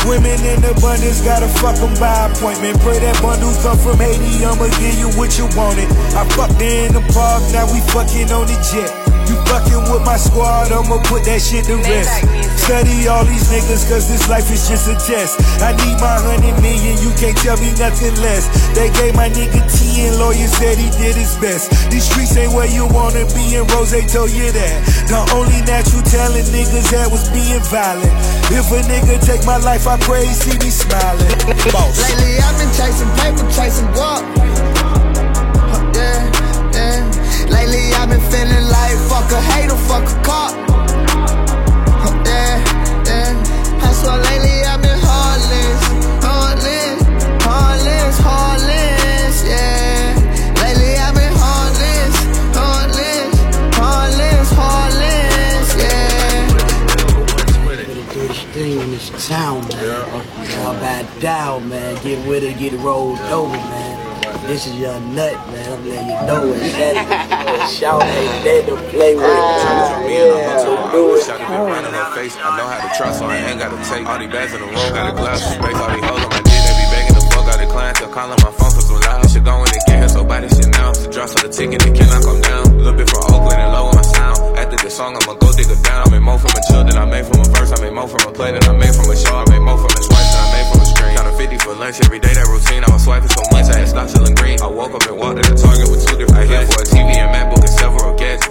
Women in abundance, gotta fuck 'em by appointment. Pray that bundle come from Haiti, I'ma give you what you wanted. I fucked her in the park, now we fucking on the jet. You fucking with my squad, I'ma put that shit to rest. Study all these niggas, cause this life is just a test. I need my hundred million, you can't tell me nothing less. They gave my nigga 10, lawyer said he did his best. These streets ain't where you wanna be, and Rose told you that. The only natural talent niggas had was being violent. If a nigga take my life, I pray he see me smiling. Boss. Lately I've been chasing paper, chasing guap. Yeah, yeah. Lately I've been feeling like fuck a hater, fuck a cop. Why lately I've been heartless, heartless, heartless, heartless. Yeah. Lately I've been heartless, heartless, heartless, heartless. Yeah. this thing in this town, man. Y'all bad down, man. Get with it, get rolled over, man. This is your nut, man. I'm letting you know it. That shout ain't there to play with. Uh, yeah, so do it. Shot been running her face. I know how to trust, so I ain't gotta take all these bags in the room. Got a glass of space, all these hoes on my dick. They be begging the fuck out the clients. They're calling my phone for some loud. Shit going to get here, so buy this shit now. To drop for the ticket, they cannot come down. A little bit from Oakland and low on my sound. After this song, I'ma go dig her down. I made more from a chill than I made from a verse. I made more from a play than I made from a show. I made more from a swipe 50 for lunch every day, that routine. I was swiping so much, I had stopped selling green. I woke up and walked to the Target with two different I hit for a TV and MacBook and several gadgets.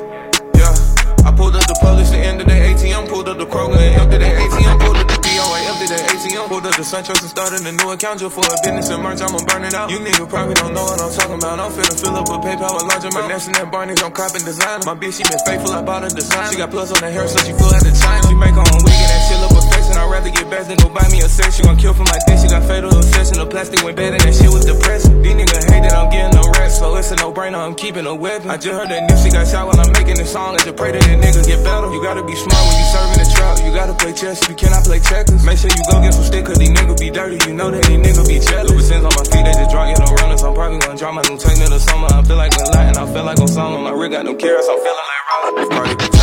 Yeah, I pulled up the Publix, the end of the ATM, pulled up the Kroger and emptied the ATM, pulled up the DOA, emptied the ATM, pulled up the SunTrust and started a new account just for a business and merch, I'ma burn it out. You niggas probably don't know what I'm talking about. I'm finna fill up with PayPal a large amount. Finessing that Barney's, I'm copping designer. My bitch, she been faithful, I bought her design. She got plus on her hair, so she full at the time. She make her own wig and that shit look I'd rather get back than go buy me a sex. She gon' kill for my dick, she got fatal obsession. The plastic went bad and that shit was depressing. These niggas hate that I'm getting no rest, so it's a no-brainer, I'm keeping a weapon. I just heard that Nipsey got shot while I'm making this song. I just pray that the nigga get better. You gotta be smart when you serving the trap. You gotta play chess if you cannot play checkers. Make sure you go get some stick, cause these niggas be dirty. You know that these niggas be jealous. Lubricants on my feet, they just drop, you know, runners. I'm probably gonna drop my new techno this summer. I feel like a lot I feel like Osama. My rig got no carrots, I'm feeling like B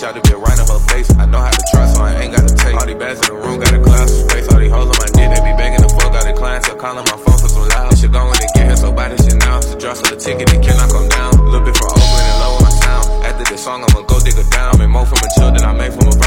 Shot to bit right in her face. I know how to trust, so I ain't gotta take. All these bags in the room, got a glass of space. All these hoes on my dick, they be begging the fuck out of clients. So calling my phone for some loud. She going to get her, so buy this shit now. So drop some the ticket and cannot come down. A little bit from Oakland and low on my sound. After this song, I'ma go dig her down. Make more from a chill than I made from a